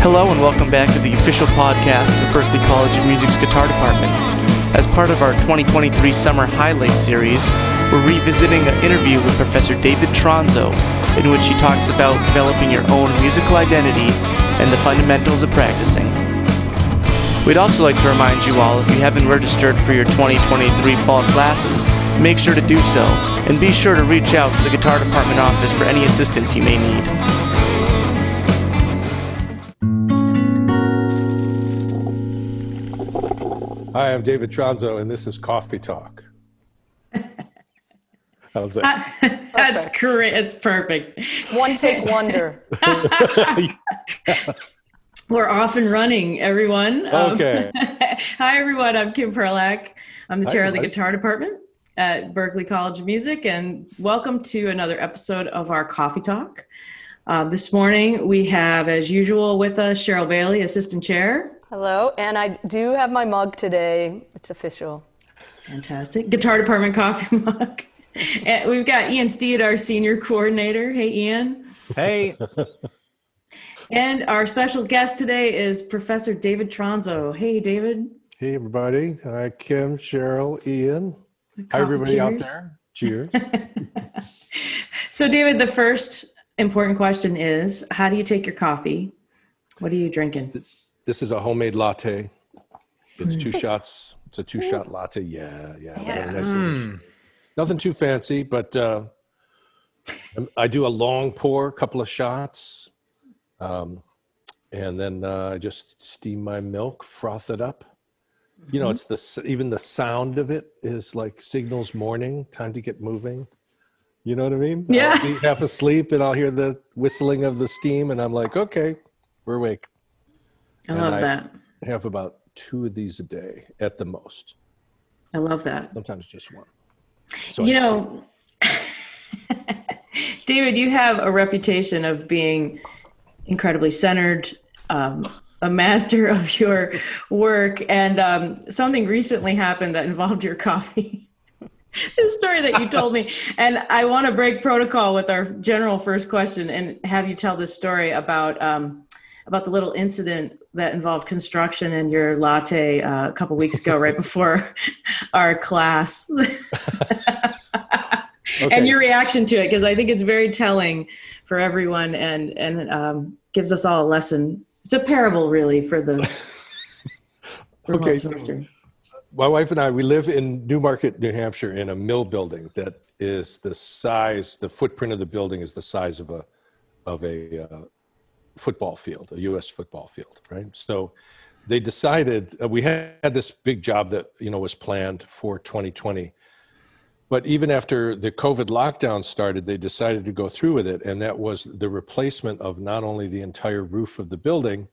Hello and welcome back to the official podcast of Berklee College of Music's guitar department. As part of our 2023 Summer Highlight series, we're revisiting an interview with Professor David Tronzo, in which he talks about developing your own musical identity and the fundamentals of practicing. We'd also like to remind you all if you haven't registered for your 2023 fall classes, make sure to do so, and be sure to reach out to the guitar department office for any assistance you may need. Hi, I'm David Tronzo, and this is Coffee Talk. How's that? That's great. It's perfect. One take wonder. We're off and running, everyone. Um, Okay. hi, everyone. I'm Kim Perlak. I'm the Hi, chair of the everybody. guitar department at Berklee College of Music, and welcome to another episode of our Coffee Talk. Uh, this morning, we have, as usual, with us Cheryl Bailey, assistant chair. Hello, and I do have my mug today. It's official. Fantastic. Guitar department coffee mug. and we've got Ian Steed, our senior coordinator. Hey, Ian. Hey, And our special guest today is Professor David Tronzo. Hey, David. Hey, everybody. Hi, Kim, Cheryl, Ian. Hi, Coffee everybody out there. Cheers. So, David, the first important question is how do you take your coffee? What are you drinking? This is a homemade latte. It's Hmm. two shots. It's a two shot latte. Yeah, yeah. Yes. nice and rich. Nothing too fancy, but uh, um, I do a long pour, couple of shots. Um, and then uh, I just steam my milk, froth it up. You know, it's the even the sound of it is like signals morning, time to get moving. You know what I mean? Yeah. I'll be half asleep and I'll hear the whistling of the steam, and I'm like, okay, we're awake. I love I- that. I have about two of these a day at the most. I love that. Sometimes just one. So You I know, David, you have a reputation of being incredibly centered, um, a master of your work, and um, something recently happened that involved your coffee. the story that you told me, and I want to break protocol with our general first question and have you tell this story about um, about the little incident that involved construction and your latte uh, a couple weeks ago, right before our class. Okay. and your reaction to it because I think it's very telling for everyone and and um, gives us all a lesson. It's a parable, really, for the. for Okay, so- my wife and I, we live in Newmarket, New Hampshire, in a mill building that is the size, the footprint of the building is the size of a, of a uh, football field, a U.S. football field, right? So they decided uh, we had this big job that you know was planned for 2020, but even after the COVID lockdown started, they decided to go through with it, and that was the replacement of not only the entire roof of the building,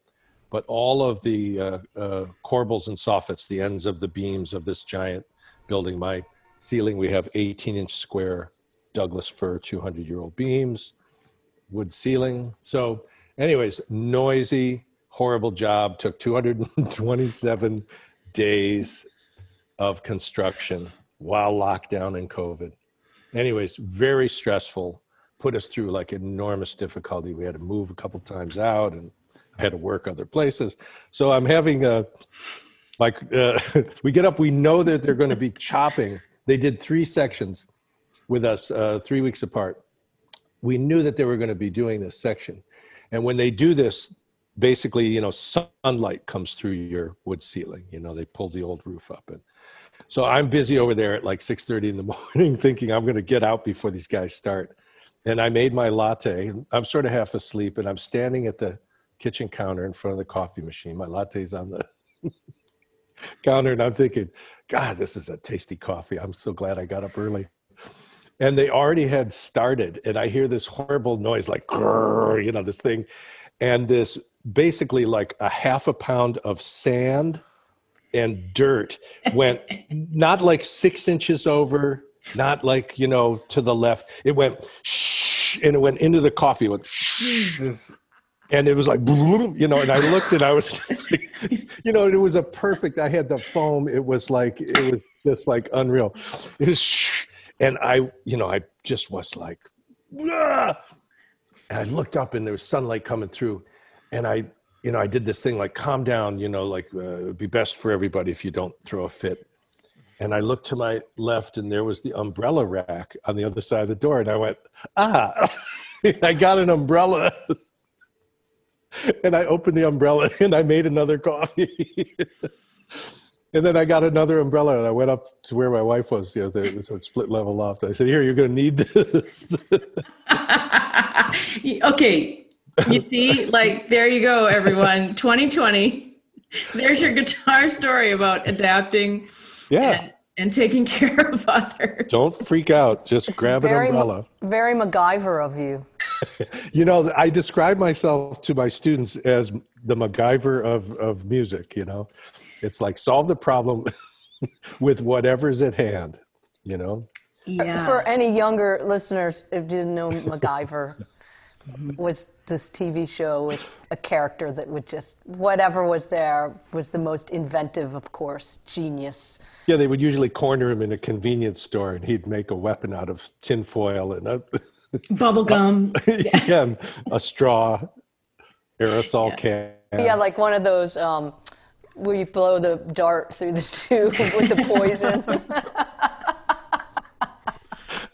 but all of the uh, uh, corbels and soffits, the ends of the beams of this giant building. My ceiling, we have 18 inch square Douglas fir 200 year old beams, wood ceiling. So, anyways, noisy, horrible job. Took 227 days of construction while lockdown and COVID. Anyways, very stressful. Put us through like enormous difficulty. We had to move a couple times out and I had to work other places. So I'm having a like uh, we get up. We know that they're going to be chopping. They did three sections with us uh, three weeks apart. We knew that they were going to be doing this section, and when they do this, basically, you know, sunlight comes through your wood ceiling. You know, they pull the old roof up, and so I'm busy over there at like 6:30 in the morning, thinking I'm going to get out before these guys start. And I made my latte. I'm sort of half asleep, and I'm standing at the kitchen counter in front of the coffee machine. My latte's on the counter, and I'm thinking, God, this is a tasty coffee. I'm so glad I got up early. And they already had started, and I hear this horrible noise, like, you know, this thing, and this basically like a half a pound of sand and dirt went not like six inches over, not like, you know, to the left. It went shh, and it went into the coffee. It went shh, and it was like, you know, and I looked and I was just like, you know, it was a perfect, I had the foam. It was like, it was just like unreal. It was, and I, you know, I just was like, "Ah!" and I looked up and there was sunlight coming through and I, you know, I did this thing like calm down, you know, like uh, it would be best for everybody if you don't throw a fit. And I looked to my left, and there was the umbrella rack on the other side of the door, and I went, ah, I got an umbrella. and I opened the umbrella and I made another coffee. And then I got another umbrella and I went up to where my wife was. You know, there was a split level loft. I said, "Here, you're going to need this." okay, you see, like there you go, everyone. 2020. There's your guitar story about adapting. Yeah. And, and taking care of others. Don't freak out. Just It's grab an very, umbrella. Very MacGyver of you. You know, I describe myself to my students as the MacGyver of, of music, you know. It's like solve the problem with whatever's at hand, you know. Yeah. For any younger listeners who didn't know MacGyver, was this TV show with a character that would just whatever was there was the most inventive, of course, genius. Yeah, they would usually corner him in a convenience store and he'd make a weapon out of tinfoil and a, Bubble gum. yeah, and a straw, aerosol can. Yeah, like one of those um, where you blow the dart through the tube with the poison.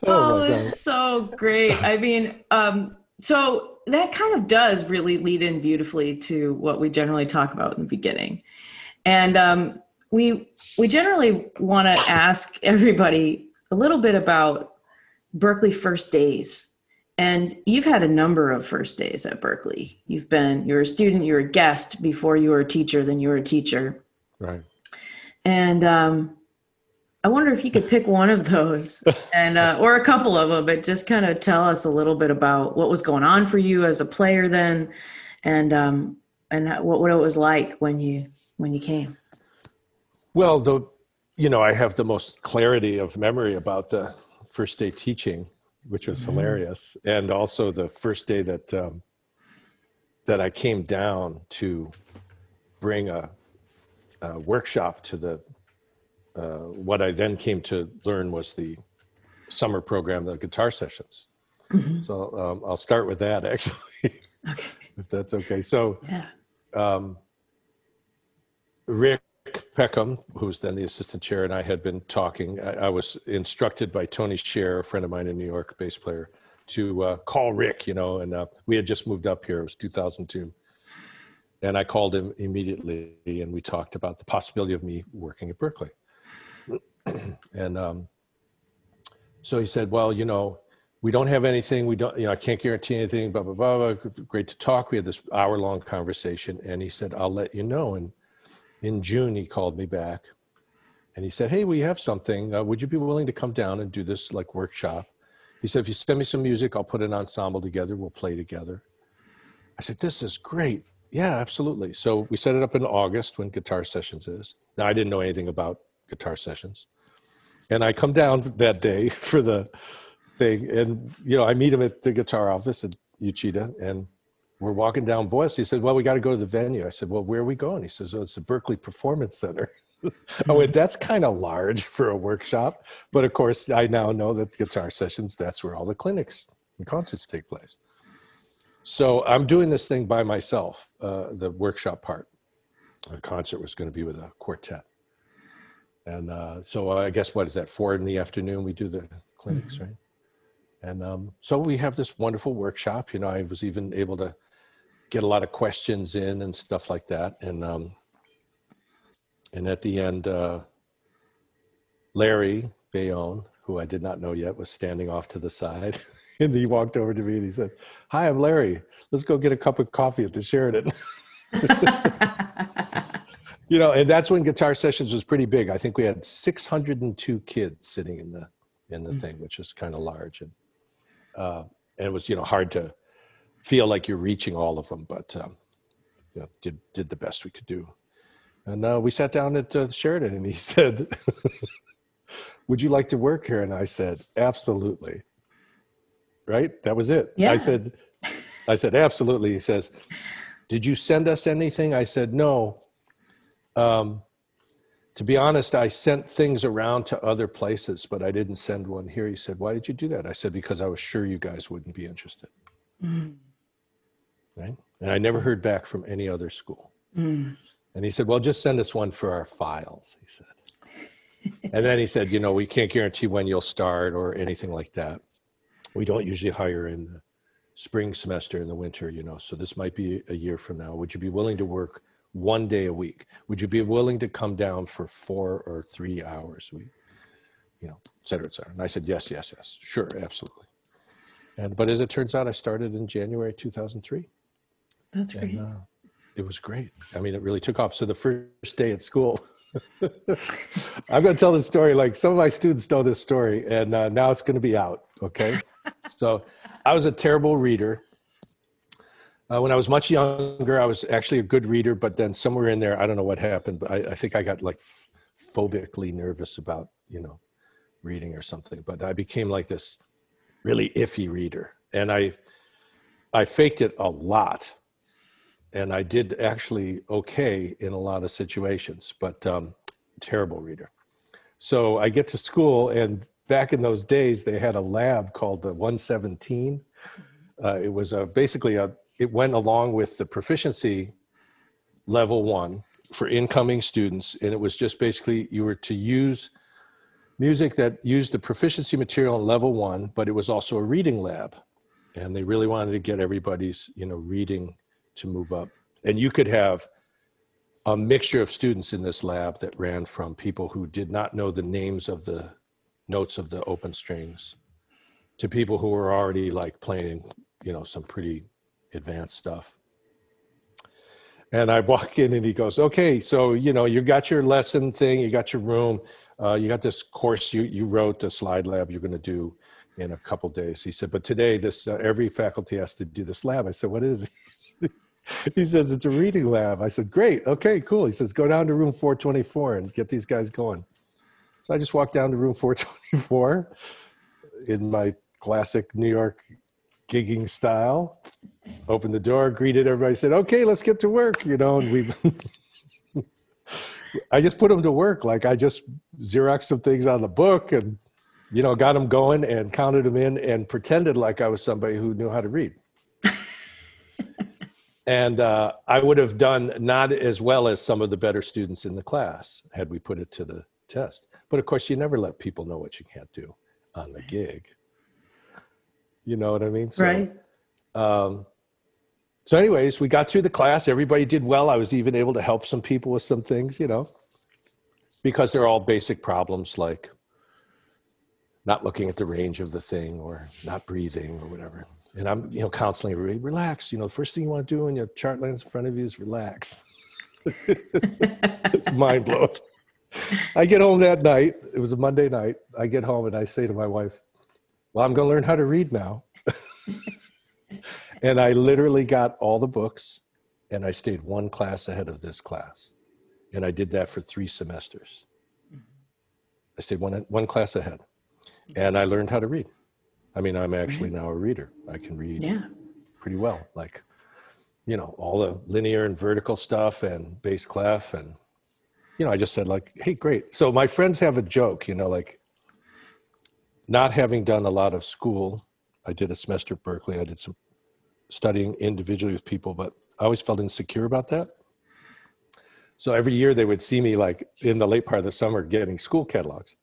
Oh, Oh, it's so great. I mean, um, so that kind of does really lead in beautifully to what we generally talk about in the beginning. And um, we we generally want to ask everybody a little bit about Berklee first days. And you've had a number of first days at Berklee. You've been you're a student, you're a guest before you were a teacher, then you were a teacher. Right. And um, I wonder if you could pick one of those, and uh, or a couple of them, but just kind of tell us a little bit about what was going on for you as a player then, and um, and what what it was like when you when you came. Well, the you know, I have the most clarity of memory about the first day teaching, which was hilarious, and also the first day that um, that I came down to bring a, a workshop to the uh, what I then came to learn was the summer program, the guitar sessions. So um, I'll start with that actually, Okay. if that's okay. So Yeah. Rick Peckham, who was then the assistant chair, and I had been talking. I, I was instructed by Tony Scherr, a friend of mine in New York, bass player, to uh, call Rick, you know, and uh, we had just moved up here. It was 2002. And I called him immediately, and we talked about the possibility of me working at Berklee. and um, so he said, Well, you know, we don't have anything. We don't, you know, I can't guarantee anything, blah, blah, blah, blah. Great to talk. We had this hour long conversation. And he said, I'll let you know. And in June, he called me back and he said, Hey, we have something. Uh, would you be willing to come down and do this like workshop? He said, If you send me some music, I'll put an ensemble together. We'll play together. I said, This is great. Yeah, absolutely. So we set it up in August when Guitar Sessions is. Now, I didn't know anything about Guitar Sessions. And I come down that day for the thing. And, you know, I meet him at the guitar office at Uchida and we're walking down Boylston. He said, Well, we got to go to the venue. I said, Well, where are we going? He says, Oh, it's the Berklee Performance Center. I went, That's kind of large for a workshop. But of course, I now know that guitar sessions, that's where all the clinics and concerts take place. So I'm doing this thing by myself, uh, the workshop part. The concert was going to be with a quartet. And uh, so I guess what is that, four in the afternoon, we do the clinics, right? And um, so we have this wonderful workshop. You know, I was even able to get a lot of questions in and stuff like that. And um, and at the end, uh, Larry Baione, who I did not know yet, was standing off to the side. and he walked over to me and he said, Hi, I'm Larry. Let's go get a cup of coffee at the Sheraton. you know, and that's when Guitar Sessions was pretty big. I think we had 602 kids sitting in the in the thing, which is kind of large. And uh, and it was you know hard to feel like you're reaching all of them, but um, you know, did did the best we could do. And uh, we sat down at uh, Sheraton, and he said, "Would you like to work here?" And I said, "Absolutely." Right? That was it. Yeah. I said, "I said absolutely." He says, "Did you send us anything?" I said, "No." Um, to be honest, I sent things around to other places, but I didn't send one here. He said, Why did you do that? I said, Because I was sure you guys wouldn't be interested. And right? And I never heard back from any other school. Mm. And he said, Well, just send us one for our files, he said. and then he said, You know, we can't guarantee when you'll start or anything like that. We don't usually hire in the spring semester in the winter, you know, so this might be a year from now. Would you be willing to work one day a week? Would you be willing to come down for four or three hours a week? You know, et cetera, et cetera. And I said, Yes, yes, yes, sure, absolutely. And but as it turns out, I started in January 2003 That's great. and uh, it was great. I mean, it really took off. So the first day at school, I'm going to tell this story. Like some of my students know this story, and uh, now it's going to be out. Okay, so I was a terrible reader. Uh, when I was much younger, I was actually a good reader, but then somewhere in there, I don't know what happened, but I, I think I got like f- phobically nervous about you know reading or something. But I became like this really iffy reader, and I I faked it a lot and I did actually okay in a lot of situations, but um, terrible reader. So I get to school, and back in those days, they had a lab called the 117. Uh, it was a, basically a, it went along with the proficiency level one for incoming students, and it was just basically you were to use music that used the proficiency material in level one, but it was also a reading lab, and they really wanted to get everybody's you know reading to move up. And you could have a mixture of students in this lab that ran from people who did not know the names of the notes of the open strings to people who were already like playing, you know, some pretty advanced stuff. And I walk in and he goes, okay, so, you know, you got your lesson thing, you got your room, uh, you got this course you, you wrote, the slide lab you're going to do in a couple days. He said, but today this, uh, every faculty has to do this lab. I said, what is it? he says it's a reading lab. I said, great, okay, cool. He says, go down to room 424 and get these guys going. So I just walked down to room 424 in my classic New York gigging style. Opened the door, greeted everybody, said, okay, let's get to work, you know, and we I just put them to work. Like I just Xeroxed some things on the book and, you know, got them going and counted them in and pretended like I was somebody who knew how to read and uh, I would have done not as well as some of the better students in the class had we put it to the test. But of course, you never let people know what you can't do on the gig. You know what I mean? So, right. Um, so, anyways, we got through the class. Everybody did well. I was even able to help some people with some things, you know, because they're all basic problems like not looking at the range of the thing or not breathing or whatever and I'm, you know, counseling everybody, relax. You know, the first thing you want to do when your chart lands in front of you is relax. it's mind blowing. I get home that night. It was a Monday night. I get home and I say to my wife, Well, I'm going to learn how to read now. and I literally got all the books and I stayed one class ahead of this class. And I did that for three semesters. Mm-hmm. I stayed one, one class ahead and I learned how to read. I mean, I'm actually now a reader. I can read Yeah. pretty well. Like, you know, all the linear and vertical stuff and bass clef. And, you know, I just said, like, hey, great. So my friends have a joke, you know, like not having done a lot of school. I did a semester at Berklee. I did some studying individually with people, but I always felt insecure about that. So every year they would see me like in the late part of the summer getting school catalogs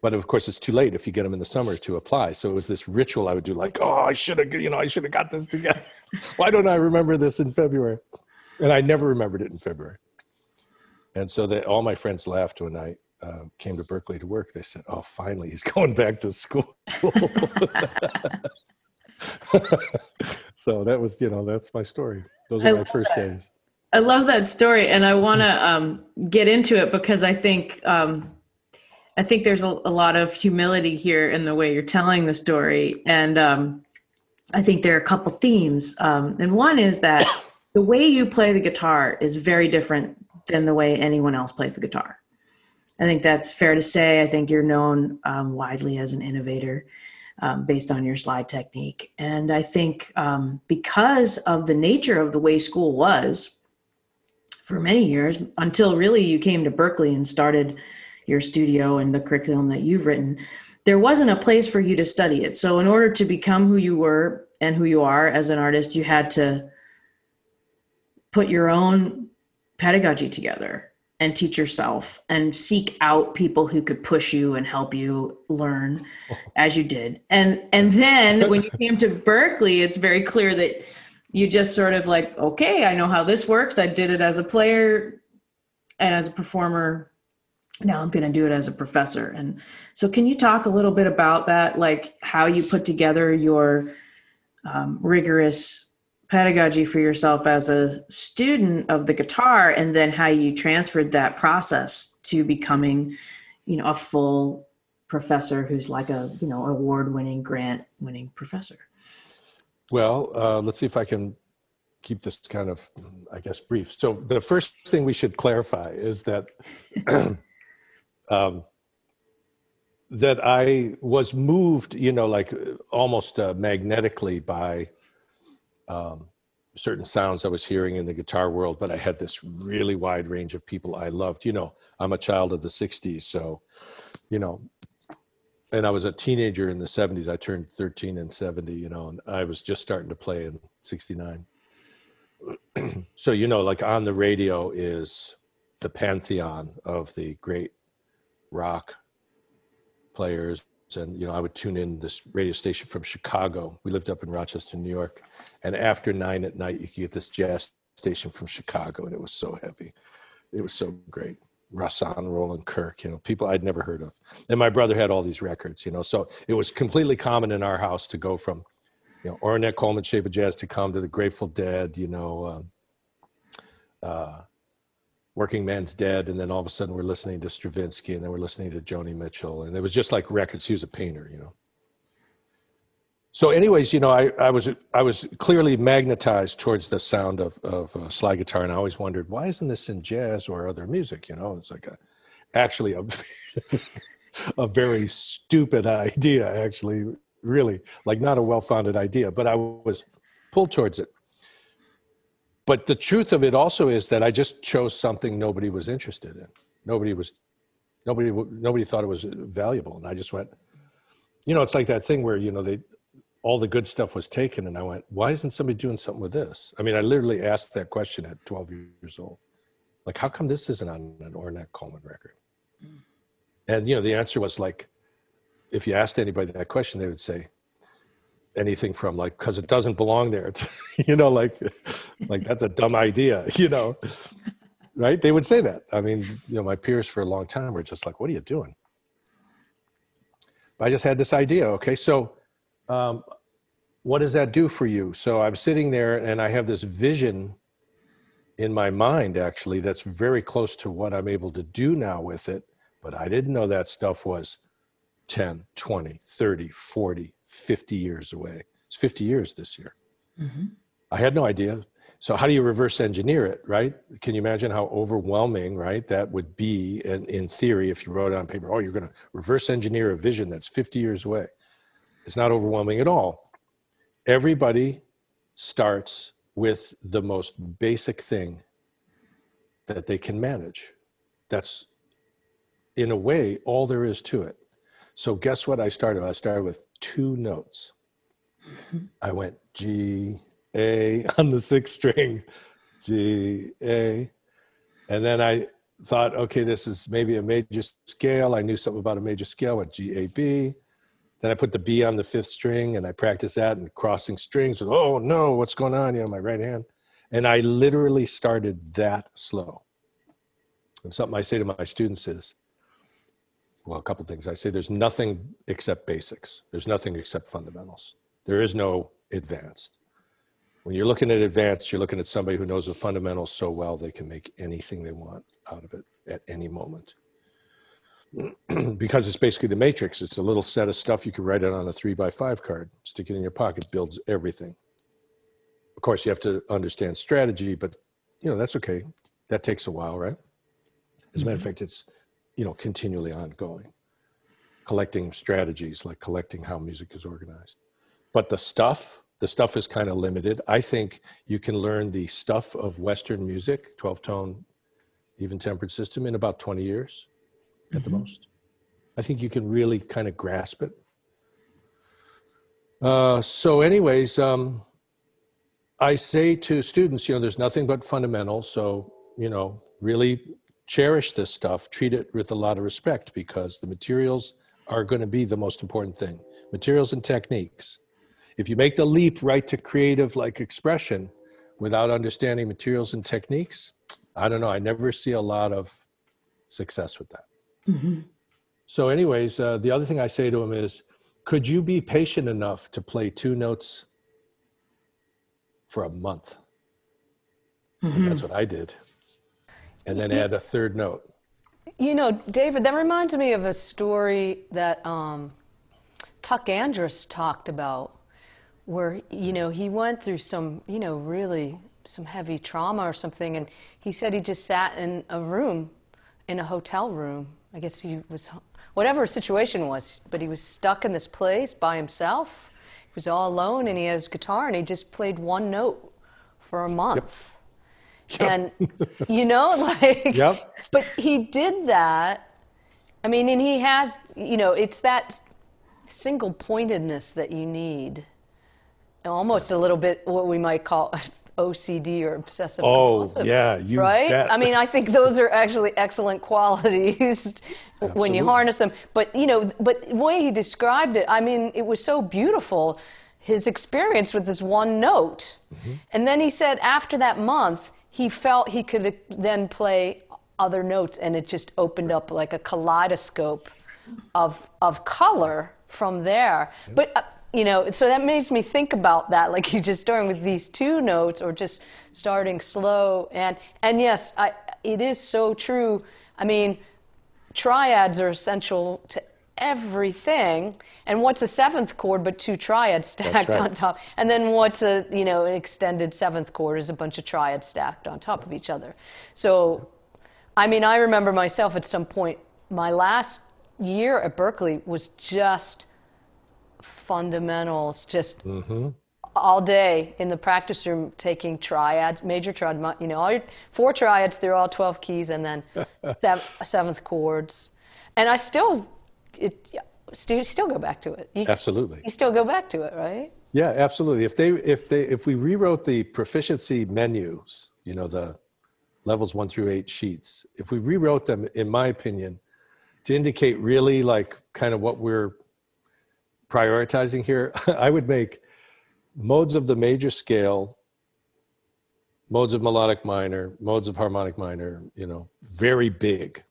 but of course it's too late if you get them in the summer to apply. So it was this ritual i would do like oh i should have you know i should have got this together. Why don't i remember this in february? And i never remembered it in february. And so they, all my friends laughed when i uh, came to berklee to work. They said oh finally he's going back to school. So that was you know that's my story. Those I my first that. days. I love that story, and I want to um, get into it because I think um, I think there's a, a, lot of humility here in the way you're telling the story, and um, I think there are a couple themes. Um, and one is that the way you play the guitar is very different than the way anyone else plays the guitar. I think that's fair to say. I think you're known um, widely as an innovator. Um, based on your slide technique. And I think um, because of the nature of the way school was, for many years until really you came to Berklee and started your studio and the curriculum that you've written. There wasn't a place for you to study it. So, in order to become who you were and who you are as an artist, you had to put your own pedagogy together and teach yourself and seek out people who could push you and help you learn as you did. And and then when you came to Berklee, it's very clear that you just sort of like, okay, I know how this works. I did it as a player and as a performer. Now I'm going to do it as a professor. And so can you talk a little bit about that? Like how you put together your um, rigorous pedagogy for yourself as a student of the guitar and then how you transferred that process to becoming you know a full professor who's like a you know award winning grant winning professor? Well uh, let's see if i can keep this kind of i guess brief. So the first thing we should clarify is that um, that i was moved you know like almost uh, magnetically by um, certain sounds I was hearing in the guitar world, but I had this really wide range of people I loved. You know, I'm a child of the 60s, so, you know, and I was a teenager in the 70s. I turned 13 in 70, you know, and I was just starting to play in 69. so, you know, like on the radio is the pantheon of the great rock players. And you know i would tune in this radio station from chicago. We lived up in rochester new york. And after nine at night you could get this jazz station from chicago and it was so heavy. It was so great. Rahsaan Roland Kirk, you know, people I'd never heard of. And my brother had all these records, you know, so it was completely common in our house to go from, you know, Ornette Coleman, Shape of Jazz to come to the Grateful Dead, you know, um, uh, Working Man's Dead, and then all of a sudden we're listening to Stravinsky, and then we're listening to Joni Mitchell, and it was just like records. He was a painter, you know. So, anyways, you know, I, I was I was clearly magnetized towards the sound of of uh, slide guitar, and I always wondered why isn't this in jazz or other music? You know, it's like a actually a a very stupid idea, actually, really like not a well founded idea, but I was pulled towards it but the truth of it also is that I just chose something nobody was interested in. Nobody was, nobody, nobody thought it was valuable, and I just went. You know, it's like that thing where you know they, all the good stuff was taken, and I went, why isn't somebody doing something with this? I mean, I literally asked that question at 12 years old, like, how come this isn't on an Ornette Coleman record? Mm. And you know, the answer was like, if you asked anybody that question, they would say, anything from like because it doesn't belong there. You know like like that's a dumb idea you know? Right? They would say that. I mean you know my peers for a long time were just like what are you doing? I just had this idea okay? So um, what does that do for you? So i'm sitting there and i have this vision in my mind actually that's very close to what i'm able to do now with it but i didn't know that stuff was 10 20 30 40 50 years away. It's 50 years this year. Mm-hmm. I had no idea. So how do you reverse engineer it, right? Can you imagine how overwhelming, right, that would be in, in theory if you wrote it on paper? Oh, you're going to reverse engineer a vision that's 50 years away. It's not overwhelming at all. Everybody starts with the most basic thing that they can manage. That's, in a way, all there is to it. So guess what I started? I started with two notes. Mm-hmm. I went G, A on the sixth string, G, A. And then I thought, okay, this is maybe a major scale. I knew something about a major scale, went G, A, B. Then I put the B on the fifth string and I practiced that and crossing strings with, oh no, what's going on? You know, my right hand. And I literally started that slow. And something I say to my students is, well, a couple things. I say there's nothing except basics. There's nothing except fundamentals. There is no advanced. When you're looking at advanced, you're looking at somebody who knows the fundamentals so well they can make anything they want out of it at any moment. because it's basically the matrix. It's a little set of stuff you can write it on a three by five card, stick it in your pocket, builds everything. Of course, you have to understand strategy, but you know that's okay. That takes a while, right? As a matter of mm-hmm. fact, it's you know continually ongoing. Collecting strategies like collecting how music is organized. But the stuff the stuff is kind of limited. I think you can learn the stuff of western music 12 tone even tempered system in about 20 years at mm-hmm. the most. I think you can really kind of grasp it. Uh, so, anyways, um, I say to students, you know, there's nothing but fundamentals. So, you know, really cherish this stuff, treat it with a lot of respect because the materials are going to be the most important thing. Materials and techniques. If you make the leap right to creative like expression without understanding materials and techniques, I don't know. I never see a lot of success with that. Mm-hmm. So, anyways, uh, the other thing I say to him is, could you be patient enough to play two notes for a month? Mm-hmm. That's what I did. And then add a third note. You know, David, that reminds me of a story that um, Tuck Andress talked about, where, you know, he went through some, you know, really some heavy trauma or something, and he said he just sat in a room, in a hotel room. I guess he was, whatever his situation was, but he was stuck in this place by himself. He was all alone, and he had his guitar, and he just played one note for a month. Yep. Yep. And, you know, like, yep. but he did that. I mean, and he has, you know, it's that single pointedness that you need. Almost a little bit what we might call OCD or obsessive oh, yeah, you right? Bet. I mean, I think those are actually excellent qualities when you harness them. But you know, but the way he described it, I mean, it was so beautiful. His experience with this one note, mm-hmm. and then he said after that month, he felt he could then play other notes, and it just opened up like a kaleidoscope of of color from there. But uh, you know, so that makes me think about that, like you just starting with these two notes, or just starting slow. And and yes, I, it is so true. I mean, triads are essential to everything. And what's a seventh chord but two triads stacked right. on top? And then what's a you know an extended seventh chord is a bunch of triads stacked on top of each other. So, I mean, I remember myself at some point. My last year at Berklee was just fundamentals, just mm-hmm. all day in the practice room taking triads, major triad, you know, all your, four triads, they're all 12 keys, and then seventh chords. And I still it, still, still go back to it. You, absolutely. You still go back to it, right? Yeah, absolutely. If they if they if we rewrote the proficiency menus, you know, the levels one through eight sheets, if we rewrote them, in my opinion, to indicate really like kind of what we're prioritizing here, I would make modes of the major scale, modes of melodic minor, modes of harmonic minor, you know, very big.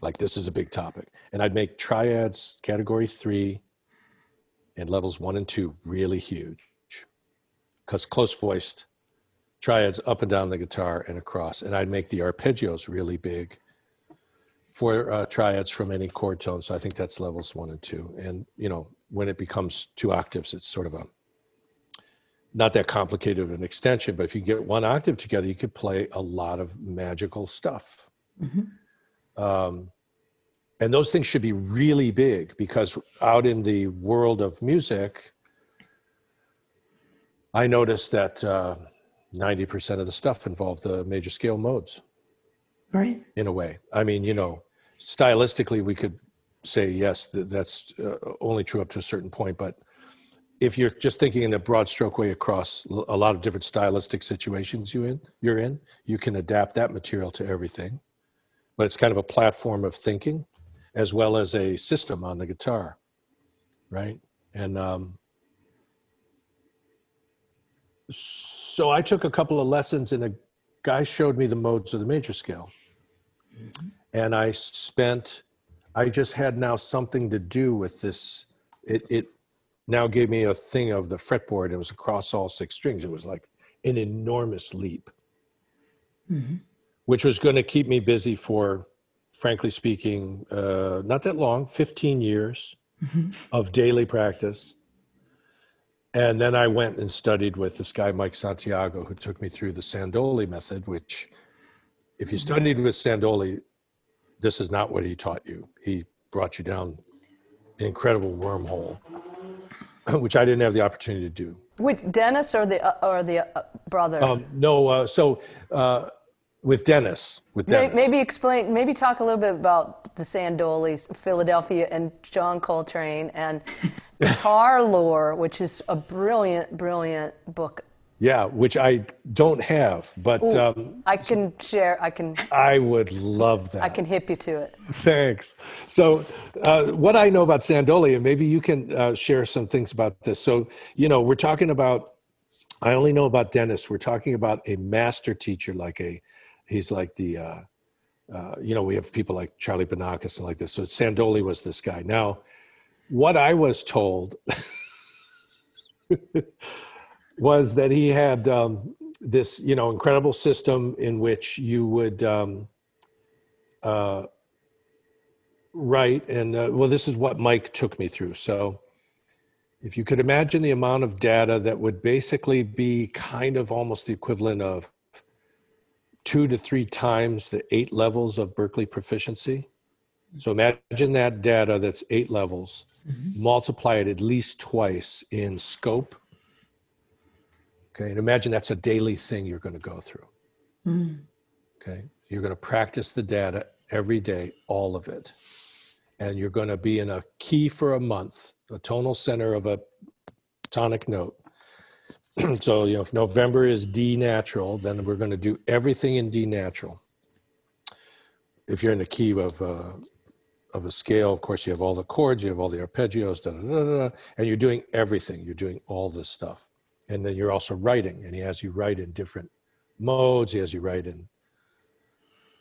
Like this is a big topic and I'd make triads category three and levels one and two really huge because close voiced triads up and down the guitar and across. And I'd make the arpeggios really big for uh, triads from any chord tone. So I think that's levels one and two. And, you know, when it becomes two octaves, it's sort of a not that complicated of an extension, but if you get one octave together, you could play a lot of magical stuff. Mm-hmm. Um, and those things should be really big because out in the world of music i noticed that uh, 90% of the stuff involved the major scale modes. Right. In a way. I mean you know stylistically we could say yes that that's uh, only true up to a certain point but if you're just thinking in a broad stroke way across a lot of different stylistic situations you in you're in you can adapt that material to everything but it's kind of a platform of thinking as well as a system on the guitar, right? And um, so I took a couple of lessons, and a guy showed me the modes of the major scale. And I spent, I just had now something to do with this. It, it now gave me a thing of the fretboard. It was across all six strings. It was like an enormous leap, mm-hmm. Which was going to keep me busy for frankly speaking, uh, not that long, 15 years mm-hmm. of daily practice. And then I went and studied with this guy, Mike Santiago, who took me through the Sandole method, which, if you studied with Sandole, this is not what he taught you. He brought you down an incredible wormhole, which I didn't have the opportunity to do. Which Dennis or the uh, or the uh, brother? Um, no, uh, so uh, with Dennis. With Dennis. Maybe explain, maybe talk a little bit about the Sandoles, Philadelphia, and John Coltrane, and Guitar Lore, which is a brilliant, brilliant book. Yeah, which I don't have, but Ooh, um, I can share. I can. I would love that. I can hip you to it. Thanks. So, uh, what I know about Sandole, and maybe you can uh, share some things about this. So, you know, we're talking about. I only know about Dennis. We're talking about a master teacher, like a, he's like the, uh, uh, you know, we have people like Charlie Banacos and like this. So Sandole was this guy. Now, what I was told was that he had um, this, you know, incredible system in which you would. Um, uh, Right. And uh, well, this is what Mike took me through. So, if you could imagine the amount of data that would basically be kind of almost the equivalent of two to three times the eight levels of Berklee proficiency. Mm-hmm. So, imagine that data that's eight levels, mm-hmm. multiply it at least twice in scope. Okay. And imagine that's a daily thing you're going to go through. Mm. Okay. You're going to practice the data every day, all of it. And you're going to be in a key for a month, a tonal center of a tonic note. so, you know, if November is D natural, then we're going to do everything in D natural. If you're in the key of, uh, of a scale, of course, you have all the chords, you have all the arpeggios, da, da, da, da, and you're doing everything. You're doing all this stuff. And then you're also writing, and he has you write in different modes, he has you write in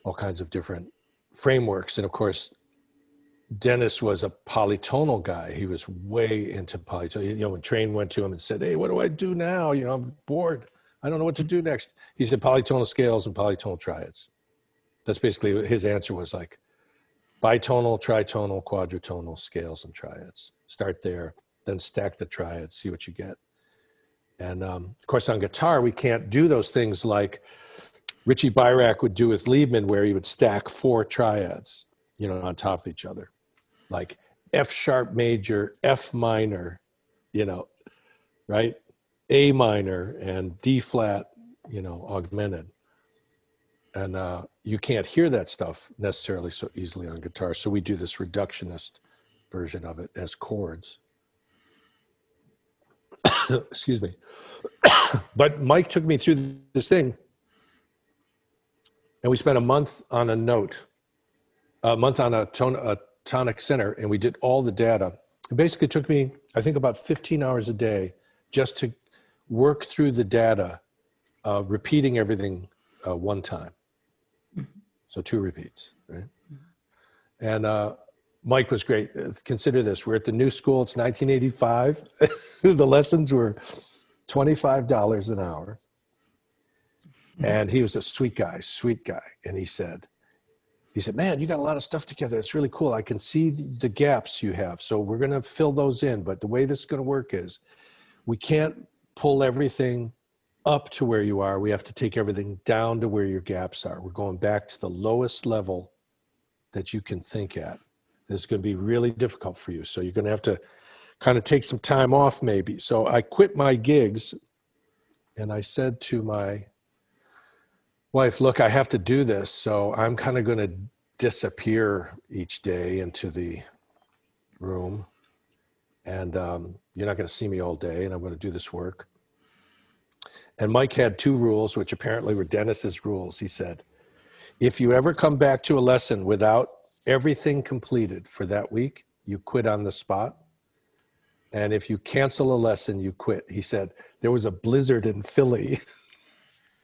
all kinds of different frameworks. And of course, Dennis was a polytonal guy. He was way into polytonal. You know, when Train went to him and said, Hey, what do I do now? You know, I'm bored. I don't know what to do next. He said polytonal scales and polytonal triads. That's basically his answer was like bitonal, tritonal, quadrotonal scales and triads. Start there, then stack the triads, see what you get. And um, of course, on guitar, we can't do those things like Richie Beirach would do with Liebman, where he would stack four triads, you know, on top of each other, like F sharp major, F minor, you know, right? A minor and D flat, you know, augmented. And uh, you can't hear that stuff necessarily so easily on guitar. So we do this reductionist version of it as chords. Excuse me. but Mike took me through this thing and we spent a month on a note, a month on a, tone, a tonic center, and we did all the data. It basically took me, I think, about 15 hours a day just to work through the data, uh, repeating everything uh, one time. So two repeats, right? And uh, Mike was great. Uh, Consider this: we're at the new school. It's 1985. the lessons were $25 an hour. And he was a sweet guy, sweet guy. And he said, he said, man, you got a lot of stuff together. It's really cool. I can see the gaps you have. So we're going to fill those in. But the way this is going to work is we can't pull everything up to where you are. We have to take everything down to where your gaps are. We're going back to the lowest level that you can think at. This is going to be really difficult for you. So you're going to have to kind of take some time off, maybe. So I quit my gigs and I said to my wife, look, I have to do this. So I'm kind of going to disappear each day into the room. And um, you're not going to see me all day, and I'm going to do this work. And Mike had two rules, which apparently were Dennis's rules. He said, if you ever come back to a lesson without everything completed for that week, you quit on the spot. And if you cancel a lesson, you quit. He said, there was a blizzard in Philly.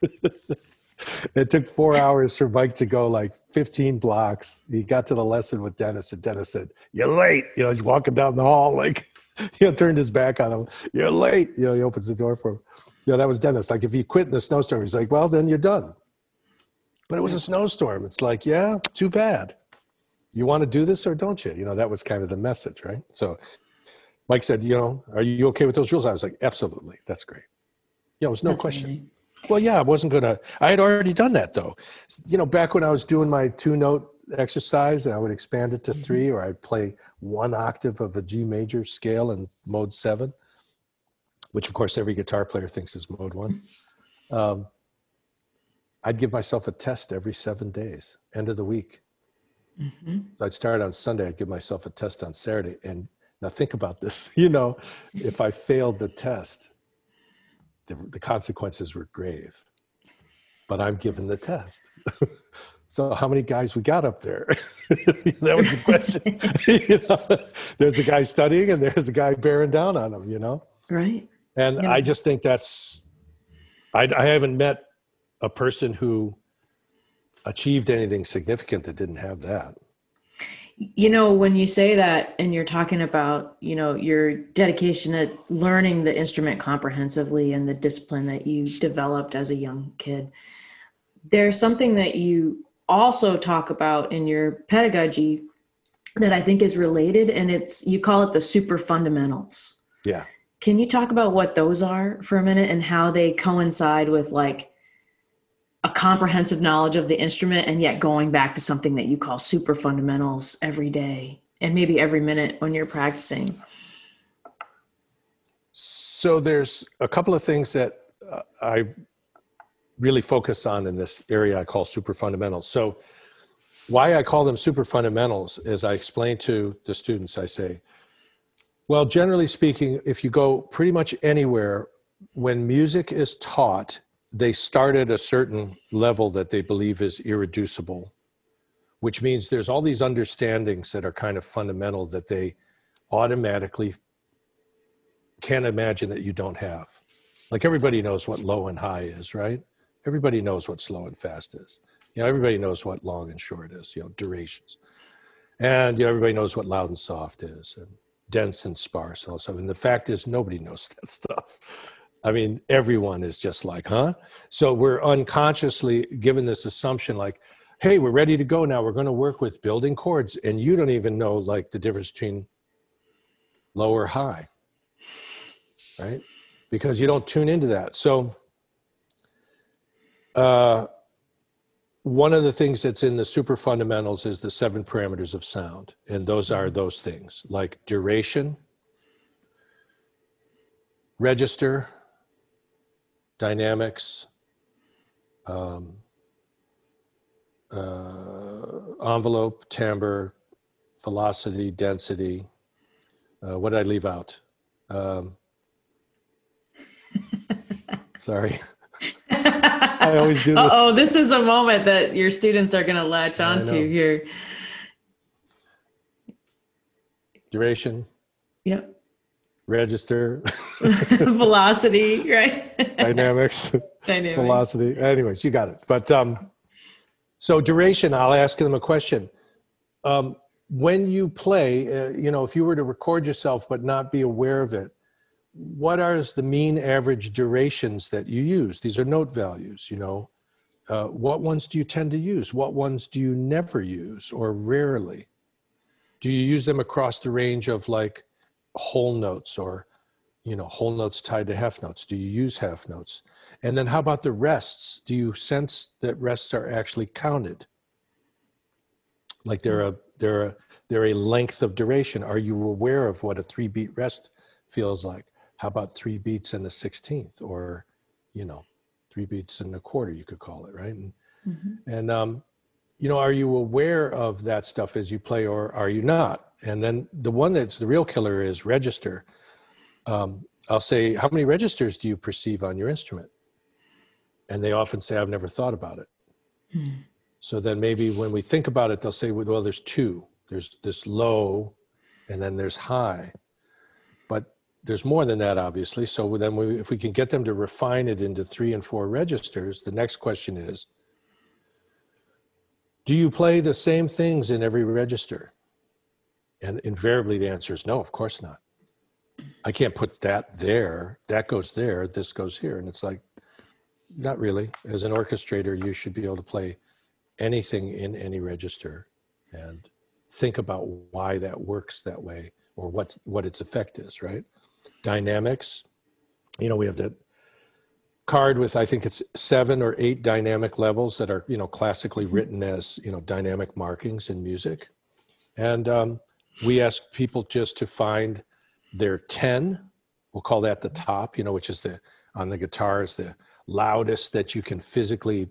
it took four hours for Mike to go like 15 blocks. He got to the lesson with Dennis, and Dennis said, You're late. You know, he's walking down the hall, like, you know, turned his back on him. You're late. You know, he opens the door for him. You know, that was Dennis. Like, if you quit in the snowstorm, he's like, Well, then you're done. But it was a snowstorm. It's like, Yeah, too bad. You want to do this or don't you? You know, that was kind of the message, right? So Mike said, You know, are you okay with those rules? I was like, Absolutely. That's great. Yeah, it was no That's question. Well, yeah, I wasn't gonna. I had already done that though. You know, back when I was doing my two note exercise, I would expand it to mm-hmm. three, or I'd play one octave of a G major scale in mode seven, which of course every guitar player thinks is mode one. Mm-hmm. Um, I'd give myself a test every seven days, end of the week. Mm-hmm. So I'd start on Sunday. I'd give myself a test on Saturday, and Now think about this. You know, if I failed the test, the, the consequences were grave. But I'm given the test. so how many guys we got up there? that was the question. you know, there's the guy studying and there's the guy bearing down on him, you know? Right. And Yeah. I just think that's, I, I haven't met a person who achieved anything significant that didn't have that. You know, when you say that and you're talking about, you know, your dedication to learning the instrument comprehensively and the discipline that you developed as a young kid, there's something that you also talk about in your pedagogy that I think is related, and it's you call it the super fundamentals. Yeah. Can you talk about what those are for a minute and how they coincide with like a comprehensive knowledge of the instrument and yet going back to something that you call super fundamentals every day and maybe every minute when you're practicing? So there's a couple of things that uh, I really focus on in this area I call super fundamentals. So why I call them super fundamentals is I explain to the students, I say, well, generally speaking, if you go pretty much anywhere, when music is taught, they start at a certain level that they believe is irreducible, which means there's all these understandings that are kind of fundamental that they automatically can't imagine that you don't have. Like everybody knows what low and high is, right? Everybody knows what slow and fast is. You know, everybody knows what long and short is, you know, durations. And you know, everybody knows what loud and soft is and dense and sparse and all. And the fact is nobody knows that stuff. I mean, everyone is just like, huh? So we're unconsciously given this assumption like, hey, we're ready to go now. We're going to work with building chords. And you don't even know like the difference between low or high right? Because you don't tune into that. So, uh, one of the things that's in the super fundamentals is the seven parameters of sound. And those are those things like duration, register, dynamics, um, uh, envelope, timbre, velocity, density. Uh, what did I leave out? Um, Sorry. I always do this. Oh, this is a moment that your students are going to latch onto here. Duration, Yep. Register, Velocity, right? dynamics, Dynamic. velocity. Anyways, you got it. But um, so duration, I'll ask them a question. Um, when you play, uh, you know, if you were to record yourself but not be aware of it, what are the mean average durations that you use? These are note values, you know. Uh, what ones do you tend to use? What ones do you never use or rarely? Do you use them across the range of like whole notes or, you know, whole notes tied to half notes? Do you use half notes? And then how about the rests? Do you sense that rests are actually counted? Like they're a they're a they're a length of duration. Are you aware of what a three beat rest feels like? How about three beats and the sixteenth, or you know, three beats and a quarter? You could call it right. And, and um, you know, are you aware of that stuff as you play, or are you not? And then the one that's the real killer is register. Um, I'll say, how many registers do you perceive on your instrument? And they often say, I've never thought about it. So then maybe when we think about it, they'll say, well, there's two. There's this low, and then there's high. But there's more than that, obviously. So then, we, if we can get them to refine it into three and four registers, the next question is Do you play the same things in every register? And invariably, the answer is no, of course not. I can't put that there, that goes there, this goes here. And it's like, not really. As an orchestrator, you should be able to play anything in any register and think about why that works that way or what what its effect is right dynamics you know we have that card with i think it's seven or eight dynamic levels that are you know classically written as you know dynamic markings in music. And um, we ask people just to find their 10 we'll call that the top you know which is the on the guitar is the loudest that you can physically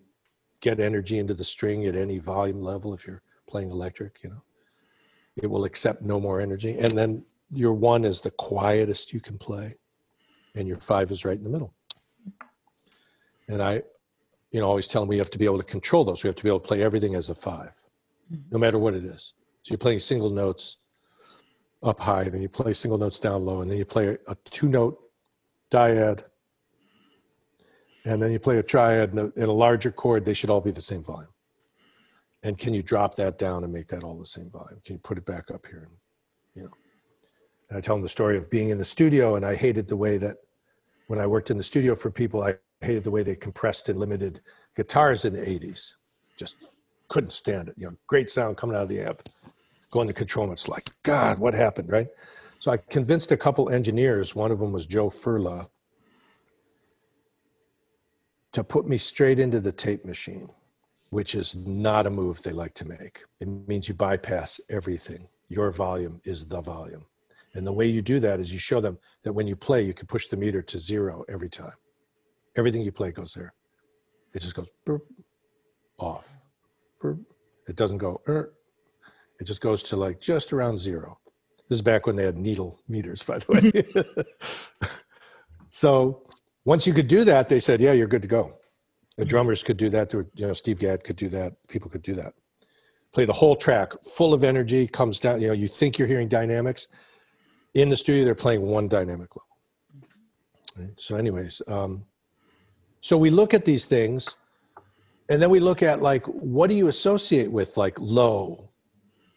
get energy into the string at any volume level if you're playing electric you know. It will accept no more energy. And then your one is the quietest you can play, and your five is right in the middle. And I, you know, always tell them we have to be able to control those. We have to be able to play everything as a 5 no matter what it is. So you're playing single notes up high, then you play single notes down low, and then you play a, two note dyad, and then you play a triad in a, and a larger chord. They should all be the same volume. And can you drop that down and make that all the same volume? Can you put it back up here? And, you know, and I tell them the story of being in the studio, and I hated the way that when I worked in the studio for people, I hated the way they compressed and limited guitars in the 80s. Just couldn't stand it. You know, great sound coming out of the amp, going to control. It's like, God, what happened, right? So I convinced a couple engineers, one of them was Joe Ferla, to put me straight into the tape machine, which is not a move they like to make. It means you bypass everything. Your volume is the volume. And the way you do that is you show them that when you play, you can push the meter to zero every time. Everything you play goes there. It just goes burp, off. Burp. It doesn't go, er. It just goes to like just around zero. This is back when they had needle meters, by the way. so once you could do that, they said, yeah, you're good to go. The drummers could do that. You know, Steve Gadd could do that. People could do that. Play the whole track full of energy, comes down. You know, you think you're hearing dynamics. In the studio, they're playing one dynamic level. Right? So, anyways, um, so we look at these things and then we look at like, what do you associate with like low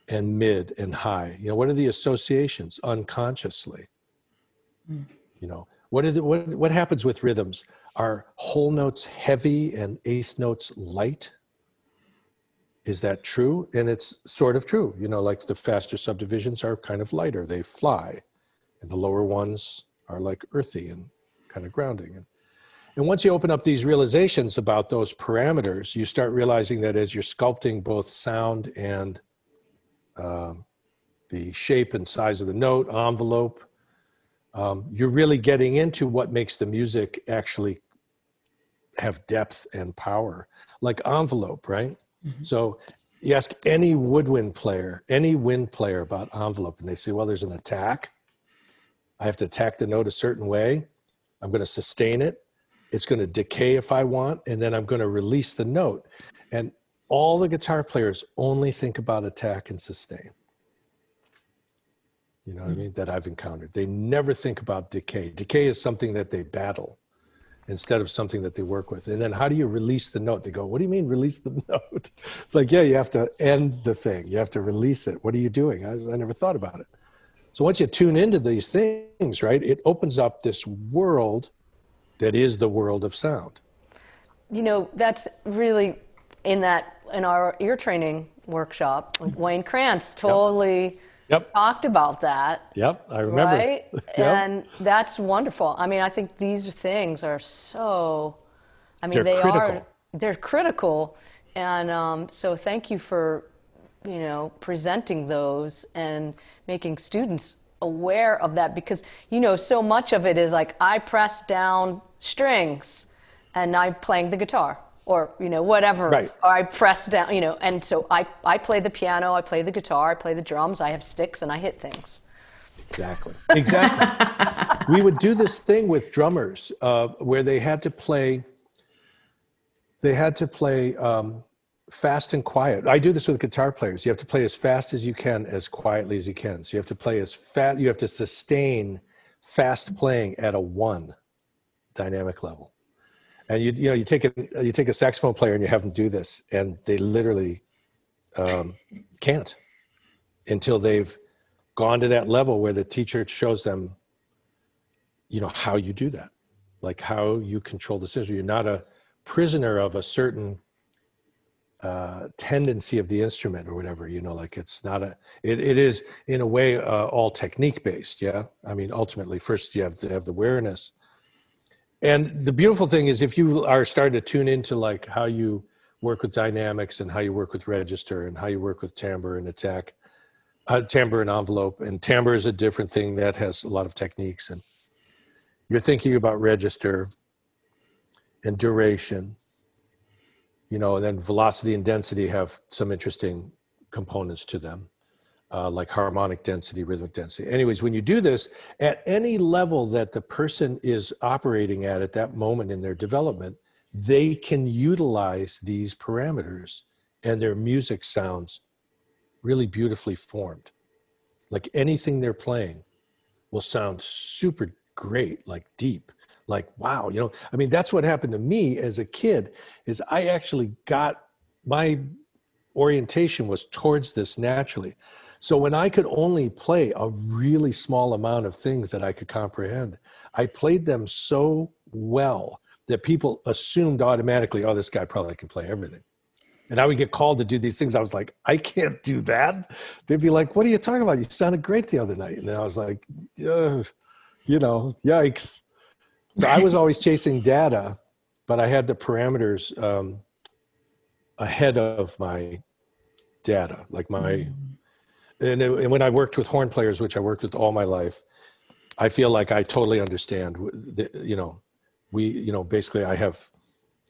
and mid and high? You know, what are the associations unconsciously? Mm. You know, what, the, what, what happens with rhythms? Are whole notes heavy and eighth notes light? Is that true? And it's sort of true. You know, like the faster subdivisions are kind of lighter, they fly. And the lower ones are like earthy and kind of grounding. And and once you open up these realizations about those parameters, you start realizing that as you're sculpting both sound and um, the shape and size of the note, envelope, um, you're really getting into what makes the music actually have depth and power, like envelope, right? Mm-hmm. So you ask any woodwind player, any wind player about envelope, and they say, well, there's an attack. I have to attack the note a certain way. I'm going to sustain it it's going to decay if I want, and then I'm going to release the note. And all the guitar players only think about attack and sustain. You know what I hmm. mean? That I've encountered. They never think about decay. Decay is something that they battle instead of something that they work with. And then how do you release the note? They go, What do you mean release the note? It's like, yeah, you have to end the thing. You have to release it. What are you doing? I, I never thought about it. So once you tune into these things, right, it opens up this world that is the world of sound. You know, that's really in that in our ear training workshop. Wayne Krantz totally yep. talked about that. Yep, I remember. Right, yep. and that's wonderful. I mean, I think these things are so. I mean, they're they critical. are. They're critical, and um, so thank you for, you know, presenting those and making students aware of that because you know so much of it is like I press down strings and I'm playing the guitar or you know whatever right. or I press down you know and so I I play the piano I play the guitar I play the drums I have sticks and I hit things exactly exactly we would do this thing with drummers uh, where they had to play they had to play um, fast and quiet. I do this with guitar players. You have to play as fast as you can, as quietly as you can. So you have to play as fast. You have to sustain fast playing at a one dynamic level. And you you know you take a you take a saxophone player and you have them do this, and they literally um, can't until they've gone to that level where the teacher shows them, you know, how you do that, like how you control the system. You're not a prisoner of a certain uh, tendency of the instrument or whatever you know like it's not a it, it is in a way uh, all technique based yeah i mean ultimately first you have to have the awareness and the beautiful thing is if you are starting to tune into like how you work with dynamics and how you work with register and how you work with timbre and attack uh, timbre and envelope and timbre is a different thing that has a lot of techniques and you're thinking about register and duration you know, and then velocity and density have some interesting components to them. Uh, like harmonic density, rhythmic density. Anyways, when you do this at any level that the person is operating at at that moment in their development, they can utilize these parameters and their music sounds really beautifully formed. Like anything they're playing will sound super great, like deep, like wow, you know. I mean, that's what happened to me as a kid is I actually got my orientation was towards this naturally. So when I could only play a really small amount of things that I could comprehend, I played them so well that people assumed automatically, oh, this guy probably can play everything. And I would get called to do these things. I was like, I can't do that. They'd be like, What are you talking about? You sounded great the other night. And I was like, you know, yikes. So I was always chasing data, but I had the parameters um, ahead of my data. Like my, and, it, and when I worked with horn players, which I worked with all my life, I feel like I totally understand, you know, we, you know, basically I have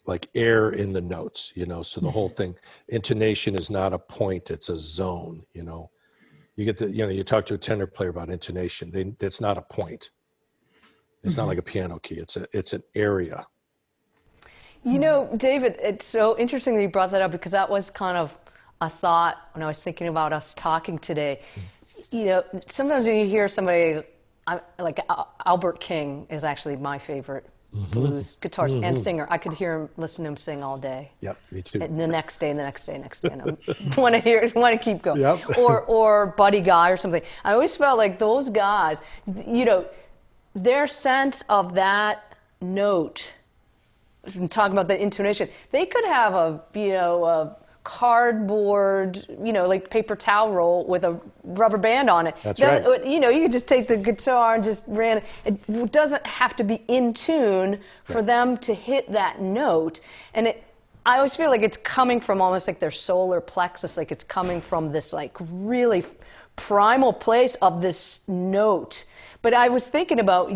like air in the notes, you know, so the whole Mm-hmm. thing, intonation is not a point, it's a zone, you know. You get to, you know, you talk to a tenor player about intonation, they, that's not a point. It's not like a piano key, it's a, it's an area. You know, David, it's so interesting that you brought that up because that was kind of a thought when I was thinking about us talking today. You know, sometimes when you hear somebody, like Albert King is actually my favorite mm-hmm. blues guitarist and mm-hmm. singer. I could hear him, listen to him sing all day. Yep, me too. And the next day, and the next day, next day, and I want to hear, want to keep going. Yep. Or, or Buddy Guy or something. I always felt like those guys, you know, their sense of that note talking about the intonation, they could have a you know a cardboard you know like paper towel roll with a rubber band on it. That's Doesn't- right. You know, you could just take the guitar and just ran. It doesn't have to be in tune for them to hit that note, and it. I always feel like it's coming from almost like their solar plexus, like it's coming from this like really primal place of this note. But I was thinking about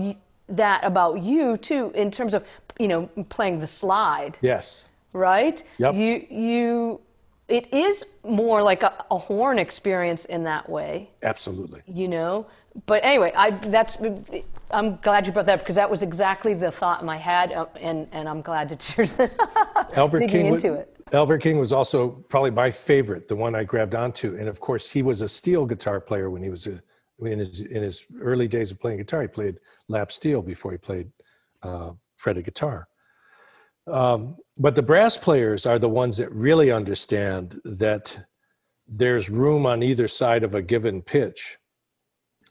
that about you too, in terms of you know playing the slide, Yes. right? Yep. You you, it is more like a, a horn experience in that way, Absolutely. you know. But anyway, I that's I'm glad you brought that up because that was exactly the thought in my head, uh, and and I'm glad that you're Albert digging King into it. Albert King was also probably my favorite, the one I grabbed onto. And of course, he was a steel guitar player when he was a, in his in his early days of playing guitar. He played lap steel before he played uh, fretted guitar. Um, but the brass players are the ones that really understand that there's room on either side of a given pitch,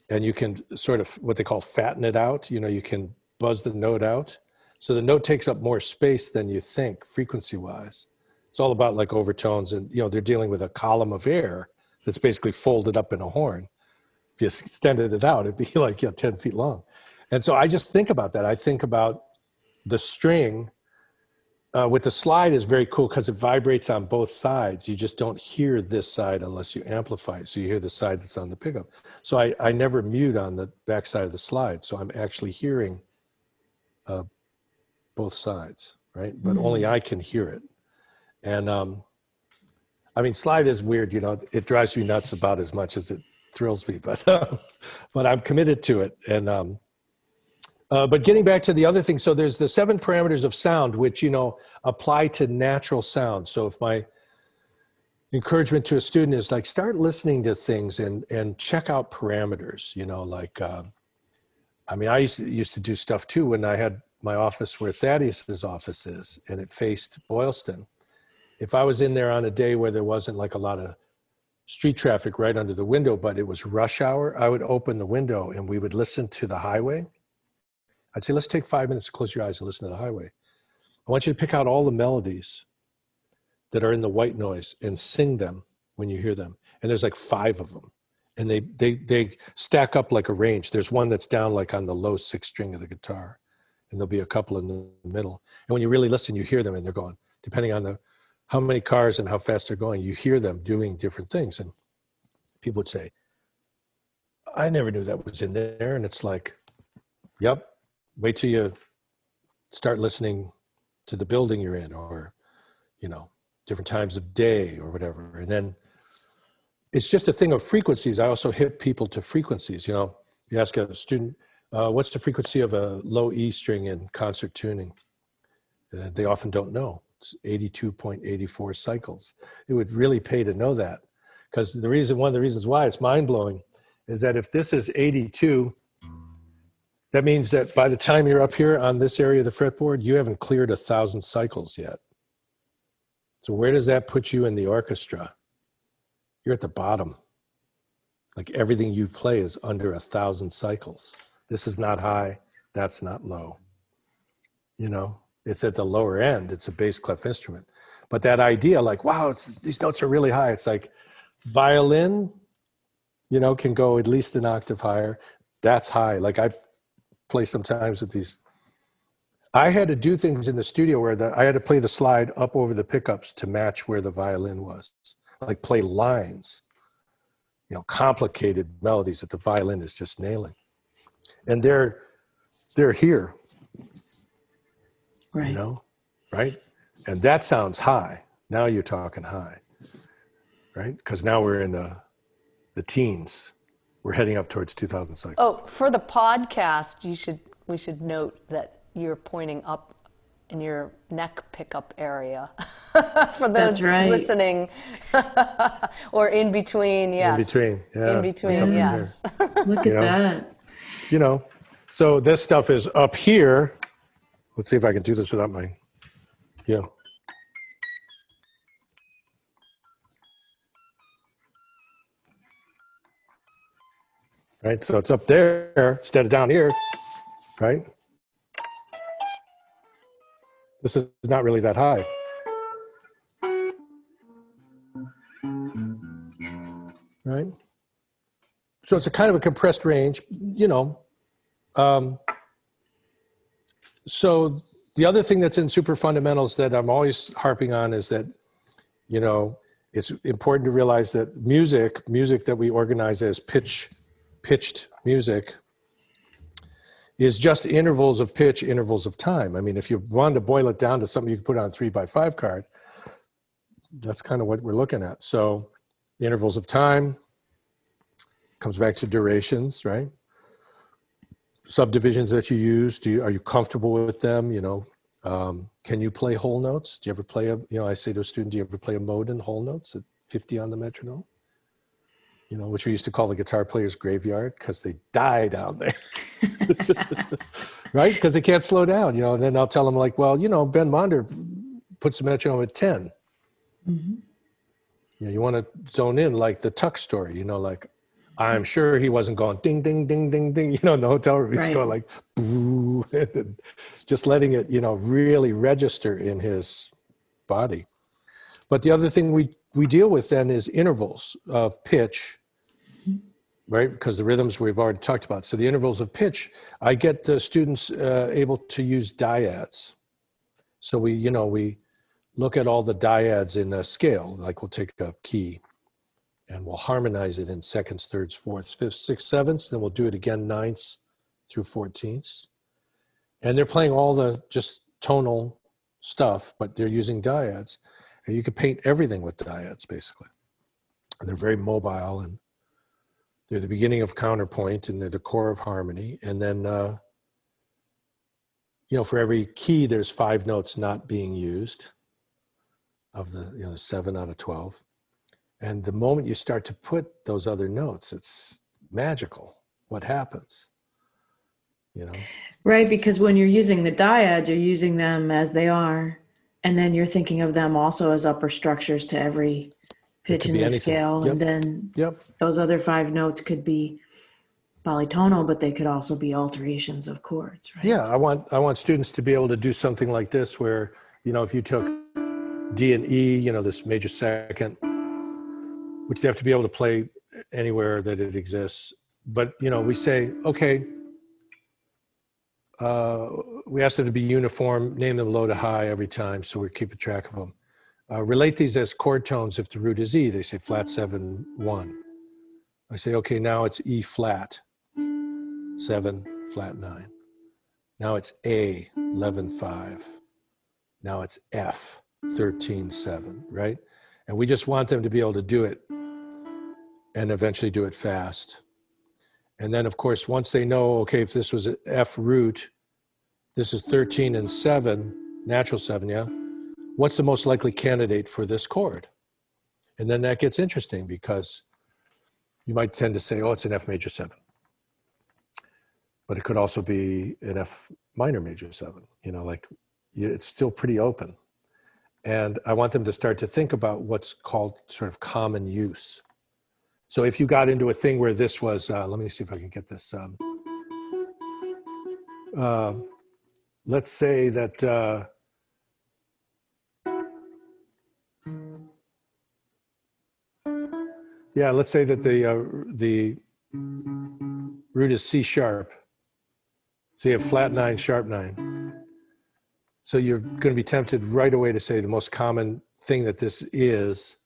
and you can sort of what they call fatten it out. You know, you can buzz the note out, so the note takes up more space than you think frequency wise. It's all about like overtones, and you know they're dealing with a column of air that's basically folded up in a horn. If you extended it out, it'd be like you know, ten feet long. And so I just think about that. I think about the string uh, with the slide is very cool because it vibrates on both sides. You just don't hear this side unless you amplify it. So you hear the side that's on the pickup. So I, I never mute on the back side of the slide. So I'm actually hearing uh, both sides, right? But only I can hear it. And um, I mean, slide is weird. You know, it drives me nuts about as much as it thrills me, but but I'm committed to it. And um, uh, but getting back to the other thing, so there's the seven parameters of sound, which you know apply to natural sound. So if my encouragement to a student is like start listening to things and and check out parameters, you know, like um, I mean, I used to, used to do stuff too when I had my office where Thaddeus's office is, and it faced Boylston. If I was in there on a day where there wasn't like a lot of street traffic right under the window, but it was rush hour, I would open the window and we would listen to the highway. I'd say, let's take five minutes to close your eyes and listen to the highway. I want you to pick out all the melodies that are in the white noise and sing them when you hear them. And there's like five of them. And they, they, they stack up like a range. There's one that's down like on the low sixth string of the guitar. And there'll be a couple in the middle. And when you really listen, you hear them and they're going, depending on the how many cars and how fast they're going, you hear them doing different things. And people would say, I never knew that was in there. And it's like, yep, wait till you start listening to the building you're in or, you know, different times of day or whatever. And then it's just a thing of frequencies. I also hit people to frequencies. You know, you ask a student, uh, what's the frequency of a low E string in concert tuning? Uh, they often don't know. It's 82.84 cycles. It would really pay to know that because the reason, one of the reasons why it's mind blowing is that if this is 82, that means that by the time you're up here on this area of the fretboard, you haven't cleared a thousand cycles yet. So where does that put you in the orchestra? You're at the bottom. Like everything you play is under a thousand cycles. This is not high, that's not low. You know, it's at the lower end, it's a bass clef instrument. But that idea, like, wow, these notes are really high, it's like violin, you know, can go at least an octave higher. That's high. Like I play sometimes with these. I had to do things in the studio where the, I had to play the slide up over the pickups to match where the violin was, like play lines, you know, complicated melodies that the violin is just nailing, and they're they're here, Right. you know, right, and that sounds high. Now you're talking high, right? Because now we're in the the teens. We're heading up towards 2000 cycles. Oh, for the podcast, you should we should note that you're pointing up in your neck pickup area for those right. listening, or in between. Yes, in between, yeah. in between. Yeah. Yes. Look at You know? that. you know so this stuff is up here let's see if i can do this without my yeah right? So it's up there instead of down here right? This is not really that high. Right? So it's a kind of a compressed range you know. Um, so the other thing that's in super fundamentals that i'm always harping on is that you know it's important to realize that music music that we organize as pitch pitched music is just intervals of pitch intervals of time. I mean if you wanted to boil it down to something you could put on a three by five card that's kind of what we're looking at. So intervals of time comes back to durations right? Subdivisions that you use do you, are you comfortable with them? You know um, can you play whole notes? Do you ever play a you know i say to a student do you ever play a mode in whole notes at 50 on the metronome you know which we used to call the guitar player's graveyard because they die down there. Right? Because they can't slow down you know and then i'll tell them like well you know ben monder puts the metronome at 10 mm-hmm. you know you want to zone in like the tuck story you know like i'm sure he wasn't going ding ding ding ding ding you know in the hotel room he's Right. going like boo, just letting it you know really register in his body. But the other thing we we deal with then is intervals of pitch right? Because the rhythms we've already talked about. So the intervals of pitch i get the students uh, able to use dyads. So we you know we look at all the dyads in a scale like we'll take a key and we'll harmonize it in seconds thirds fourths fifths sixths sevenths then we'll do it again ninths through fourteenths. And they're playing all the just tonal stuff but they're using dyads. And you can paint everything with dyads basically. And they're very mobile and they're the beginning of counterpoint and they're the core of harmony. And then uh, you know for every key there's five notes not being used of the you know seven out of 12 and the moment you start to put those other notes it's magical what happens you know? Right, because when you're using the dyads, you're using them as they are, and then you're thinking of them also as upper structures to every pitch in the anything. scale, Yep. and then yep those other five notes could be polytonal, but they could also be alterations of chords, right? yeah i want i want students to be able to do something like this where you know if you took d and e you know this major second which they have to be able to play anywhere that it exists but you know we say okay uh, we ask them to be uniform name them low to high every time so we're keeping track of them uh, relate these as chord tones if the root is e they say flat seven one i say okay now it's e flat seven flat nine now it's A, 11.5. Now it's F, 13.7, right? And we just want them to be able to do it and eventually do it fast. And then, of course, once they know, okay, if this was an F root, this is 13 and 7, natural 7, yeah? What's the most likely candidate for this chord? And then that gets interesting because you might tend to say, oh, it's an F major 7. But it could also be an F minor major 7. You know, like it's still pretty open. And I want them to start to think about what's called sort of common use. So if you got into a thing where this was, uh, let me see if I can get this. Um, uh, let's say that uh, yeah, let's say that the uh, the root is C sharp. So you have flat nine, sharp nine. So you're going to be tempted right away to say the most common thing that this is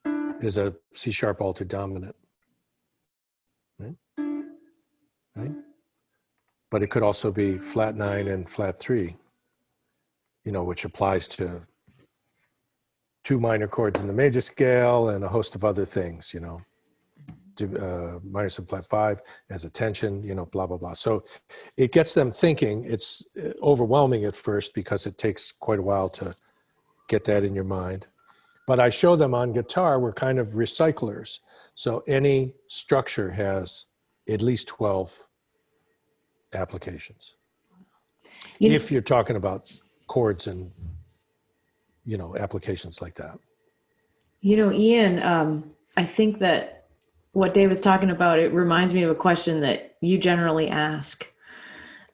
is a C sharp altered dominant. Right? right? But it could also be flat nine and flat three, you know, which applies to two minor chords in the major scale and a host of other things, you know uh, minor sub flat five as a tension, you know, blah, blah, blah. So it gets them thinking. It's uh, overwhelming at first because it takes quite a while to get that in your mind. But I show them on guitar, we're kind of recyclers. So any structure has at least 12 applications. You if you're talking about chords and, you know, applications like that. You know, Ian, um, I think that what Dave was talking about, it reminds me of a question that you generally ask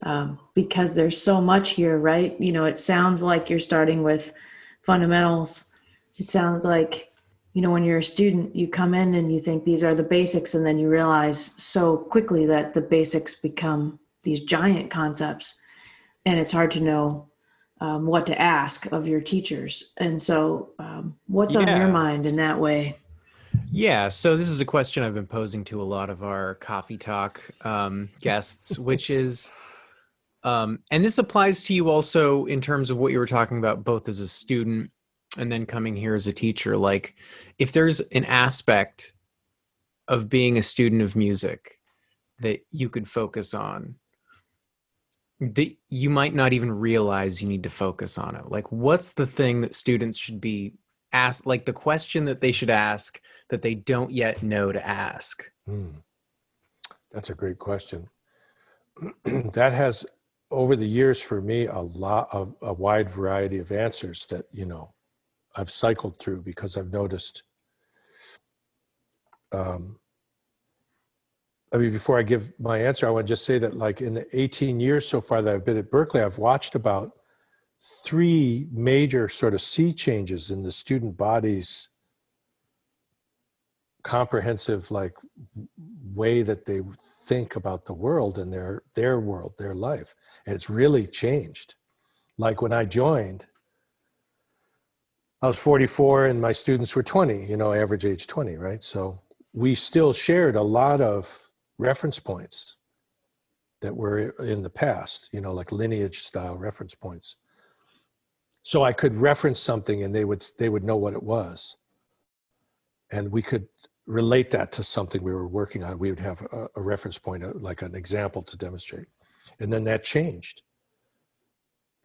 um, because there's so much here, right? You know, it sounds like you're starting with fundamentals. It sounds like, you know, when you're a student, you come in and you think these are the basics, and then you realize so quickly that the basics become these giant concepts, and it's hard to know um, what to ask of your teachers. And so, um, what's yeah. on your mind in that way? Yeah, so this is a question I've been posing to a lot of our coffee talk um, guests, which is, um, and this applies to you also in terms of what you were talking about, both as a student and then coming here as a teacher. Like, if there's an aspect of being a student of music that you could focus on, that you might not even realize you need to focus on it. Like, what's the thing that students should be asked like the question that they should ask that they don't yet know to ask? Hmm. That's a great question. that has over the years for me a lot of a wide variety of answers that you know I've cycled through because I've noticed. Um, I mean, before I give my answer, I want to just say that, like, in the 18 years so far that I've been at Berklee, I've watched about three major sort of sea changes in the student body's comprehensive like way that they think about the world and their their world their life. And it's really changed. Like when i joined i was 44 and my students were 20 you know average age 20 right? So we still shared a lot of reference points that were in the past you know like lineage style reference points. So i could reference something and they would they would know what it was. And we could relate that to something we were working on we would have a, a reference point uh, like an example to demonstrate. And then that changed.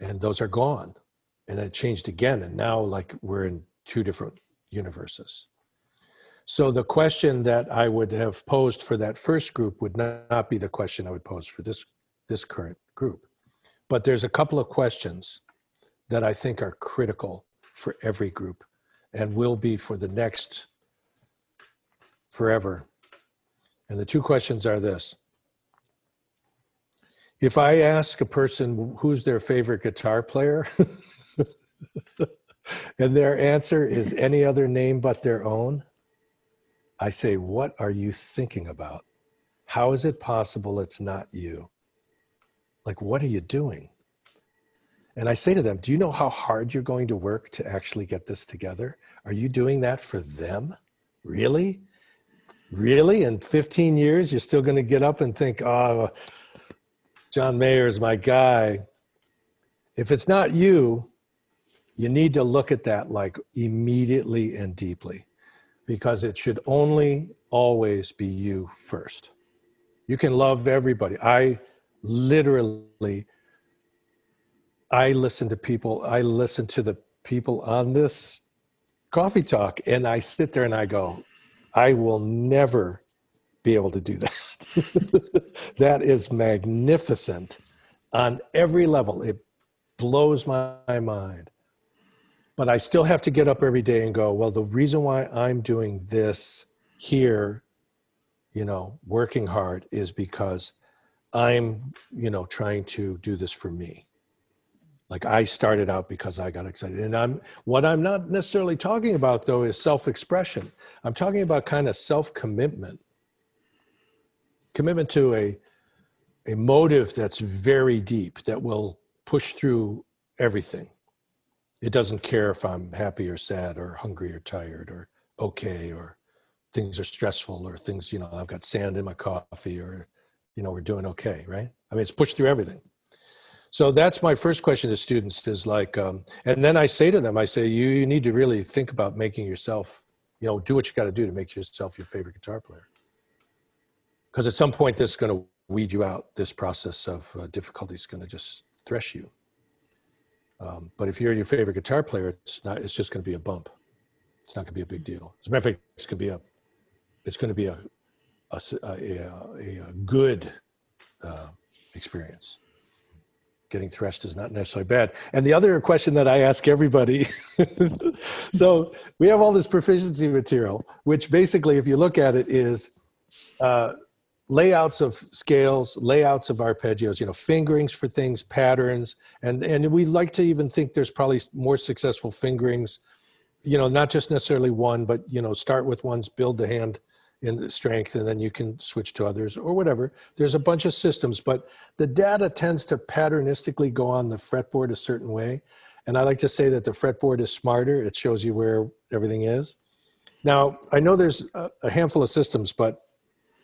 And those are gone. And then it changed again. And now like we're in two different universes. So the question that i would have posed for that first group would not be the question i would pose for this this current group. But there's a couple of questions that I think are critical for every group and will be for the next forever. And the two questions are this. If I ask a person who's their favorite guitar player, and their answer is any other name but their own, I say, What are you thinking about? How is it possible it's not you? Like, what are you doing? And I say to them, Do you know how hard you're going to work to actually get this together? Are you doing that for them? Really? Really? In 15 years, you're still going to get up and think, Oh, John Mayer is my guy. If it's not you, you need to look at that like immediately and deeply because it should only always be you first. You can love everybody. I literally I listen to people, I listen to the people on this coffee talk and I sit there and I go, I will never be able to do that. that is magnificent on every level. It blows my, mind. But I still have to get up every day and go, well, the reason why I'm doing this here, you know, working hard is because I'm, you know, trying to do this for me. Like I started out because I got excited. And I'm what I'm not necessarily talking about though is self-expression. I'm talking about kind of self-commitment. Commitment to a a motive that's very deep that will push through everything. It doesn't care if I'm happy or sad or hungry or tired or okay or things are stressful or things, you know, I've got sand in my coffee or, you know, we're doing okay, right? I mean, it's pushed through everything. So that's my first question to students is like, um, and then I say to them, I say, you, you need to really think about making yourself, you know, do what you got to do to make yourself your favorite guitar player. Because at some point, this is going to weed you out. This process of uh, difficulty is going to just thresh you. Um, but if you're your favorite guitar player, it's not. It's just going to be a bump. It's not going to be a big deal. As a matter of fact, it's going to be a. It's going to be a a, a, a, a good uh, experience. Getting threshed is not necessarily bad. And the other question that I ask everybody so we have all this proficiency material, which basically, if you look at it, is uh, layouts of scales, layouts of arpeggios, you know, fingerings for things, patterns, and and we like to even think there's probably more successful fingerings, you know, not just necessarily one, but you know, start with ones, build the hand in strength, and then you can switch to others or whatever. There's a bunch of systems, but the data tends to patternistically go on the fretboard a certain way. And I like to say that the fretboard is smarter. It shows you where everything is. Now, I know there's a handful of systems, but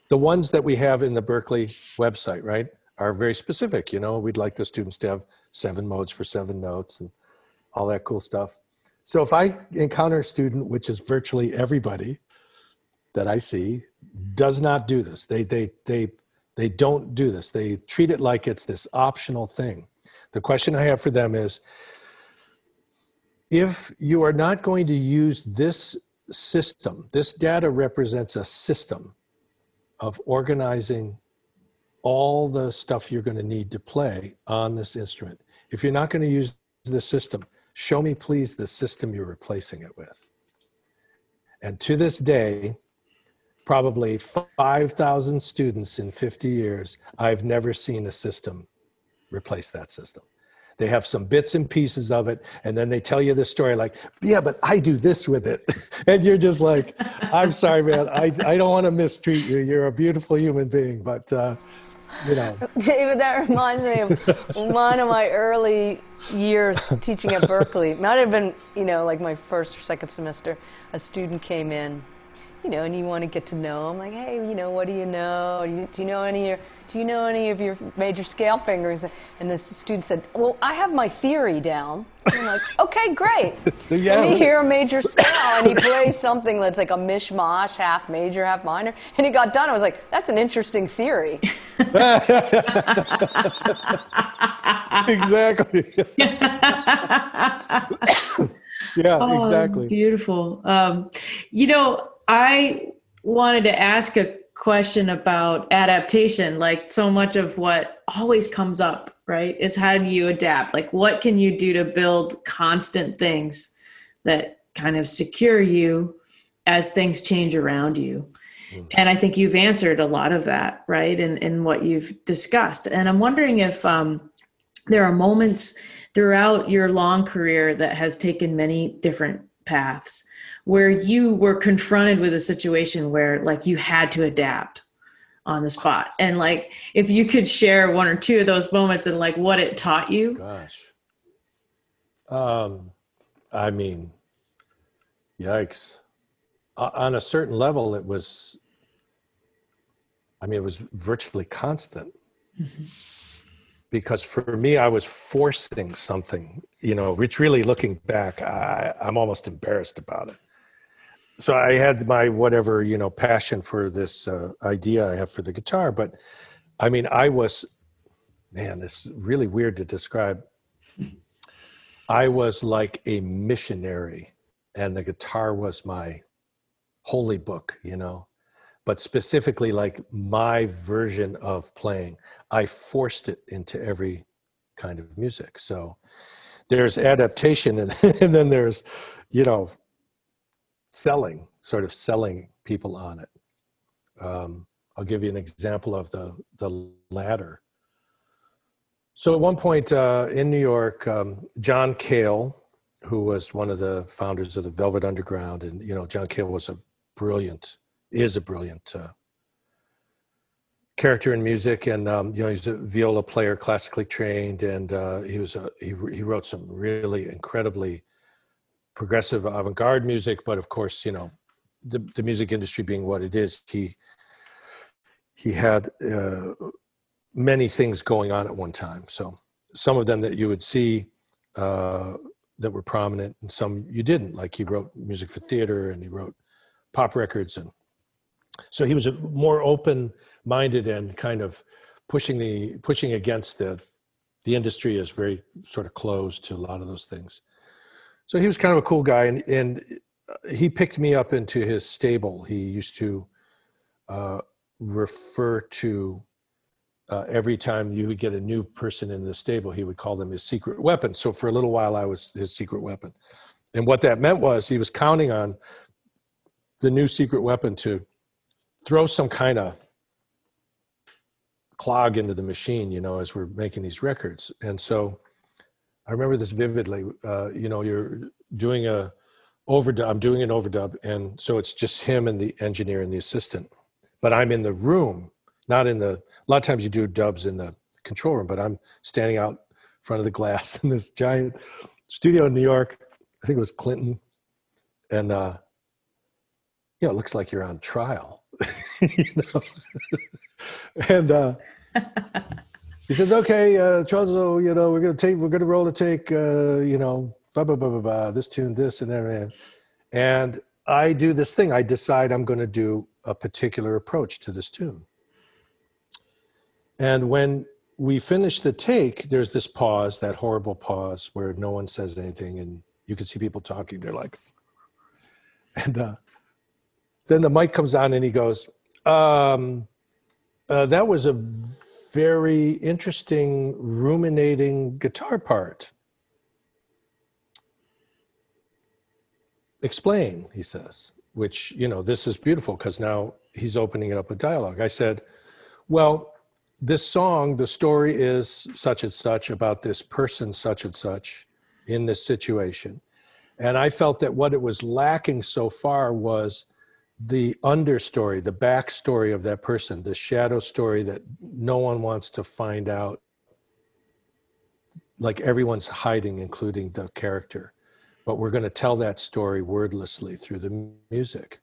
the ones that we have in the berklee website, right, are very specific. You know, we'd like the students to have seven modes for seven notes and all that cool stuff. So if I encounter a student, which is virtually everybody that I see, does not do this. They they they they don't do this. They treat it like it's this optional thing. The question I have for them is if you are not going to use this system, this data represents a system of organizing all the stuff you're going to need to play on this instrument. If you're not going to use the system, show me please the system you're replacing it with. And to this day, probably 5,000 students in 50 years, I've never seen a system replace that system. They have some bits and pieces of it, and then they tell you the story like, "Yeah, but I do this with it," and you're just like, "I'm sorry, man. I I don't want to mistreat you. You're a beautiful human being, but." Uh, you know. David, that reminds me of one of my early years teaching at Berklee. Might have been, you know, like my first or second semester. A student came in you know, and you want to get to know them. Like, hey, you know, what do you know? Do you, do you know any of your, do you know any of your major scale fingers? And the student said, well, I have my theory down. And I'm like, okay, great. yeah. Let me hear a major scale. And he plays something that's like a mishmash, half major, half minor. And he got done. I was like, that's an interesting theory. exactly. yeah, oh, exactly. Beautiful. Um, you know, I wanted to ask a question about adaptation. Like so much of what always comes up, right, is how do you adapt? Like what can you do to build constant things that kind of secure you as things change around you? Mm-hmm. And I think you've answered a lot of that, right, in, in what you've discussed. And I'm wondering if um, there are moments throughout your long career that has taken many different paths where you were confronted with a situation where like you had to adapt on the spot. And like if you could share one or two of those moments and like what it taught you. Gosh. Um i mean yikes. On a certain level it was i mean it was virtually constant. Mm-hmm. because for me i was forcing something you know which really looking back I, i'm almost embarrassed about it so I had my whatever you know passion for this uh, idea I have for the guitar, but I mean I was, man, this is really weird to describe. I was like a missionary, and the guitar was my holy book, you know. But specifically, like my version of playing, I forced it into every kind of music. So there's adaptation, and, and then there's, you know, selling, sort of selling people on it. Um, I'll give you an example of the the latter. So at one point uh, in New York, um, John Cale, who was one of the founders of the Velvet Underground, and you know John Cale was a brilliant, is a brilliant uh, character in music, and um, you know he's a viola player, classically trained, and uh, he was a, he he wrote some really incredibly progressive avant-garde music. But of course, you know the the music industry being what it is, he he had uh, many things going on at one time. So some of them that you would see uh, that were prominent, and some you didn't. Like he wrote music for theater, and he wrote pop records, and so he was a more open-minded and kind of pushing the pushing against the the industry is very sort of closed to a lot of those things. So he was kind of a cool guy, and and he picked me up into his stable. He used to uh, refer to uh, every time you would get a new person in the stable, he would call them his secret weapon. So for a little while, I was his secret weapon. And what that meant was he was counting on the new secret weapon to throw some kind of clog into the machine, you know, as we're making these records. And so I remember this vividly. Uh, you know, you're doing a overdub, I'm doing an overdub. And so it's just him and the engineer and the assistant. But I'm in the room not in the a lot of times you do dubs in the control room but i'm standing out front of the glass in this giant studio in new york i think it was clinton and uh you know it looks like you're on trial you know and uh he says okay uh Tronzo, you know we're gonna take we're gonna roll the take uh you know blah blah blah blah blah this tune this and everything and i do this thing. I decide i'm to do a particular approach to this tune. And when we finish the take, there's this pause, that horrible pause where no one says anything and you can see people talking. They're like, and uh, then the mic comes on and he goes, um, uh, that was a very interesting, ruminating guitar part. Explain, he says, which, you know, this is beautiful because now he's opening it up with dialogue. I said, well, this song, the story is such and such about this person, such and such in this situation. And I felt that what it was lacking so far was the understory, the backstory of that person, the shadow story that no one wants to find out. Like everyone's hiding, including the character. But we're going to tell that story wordlessly through the music.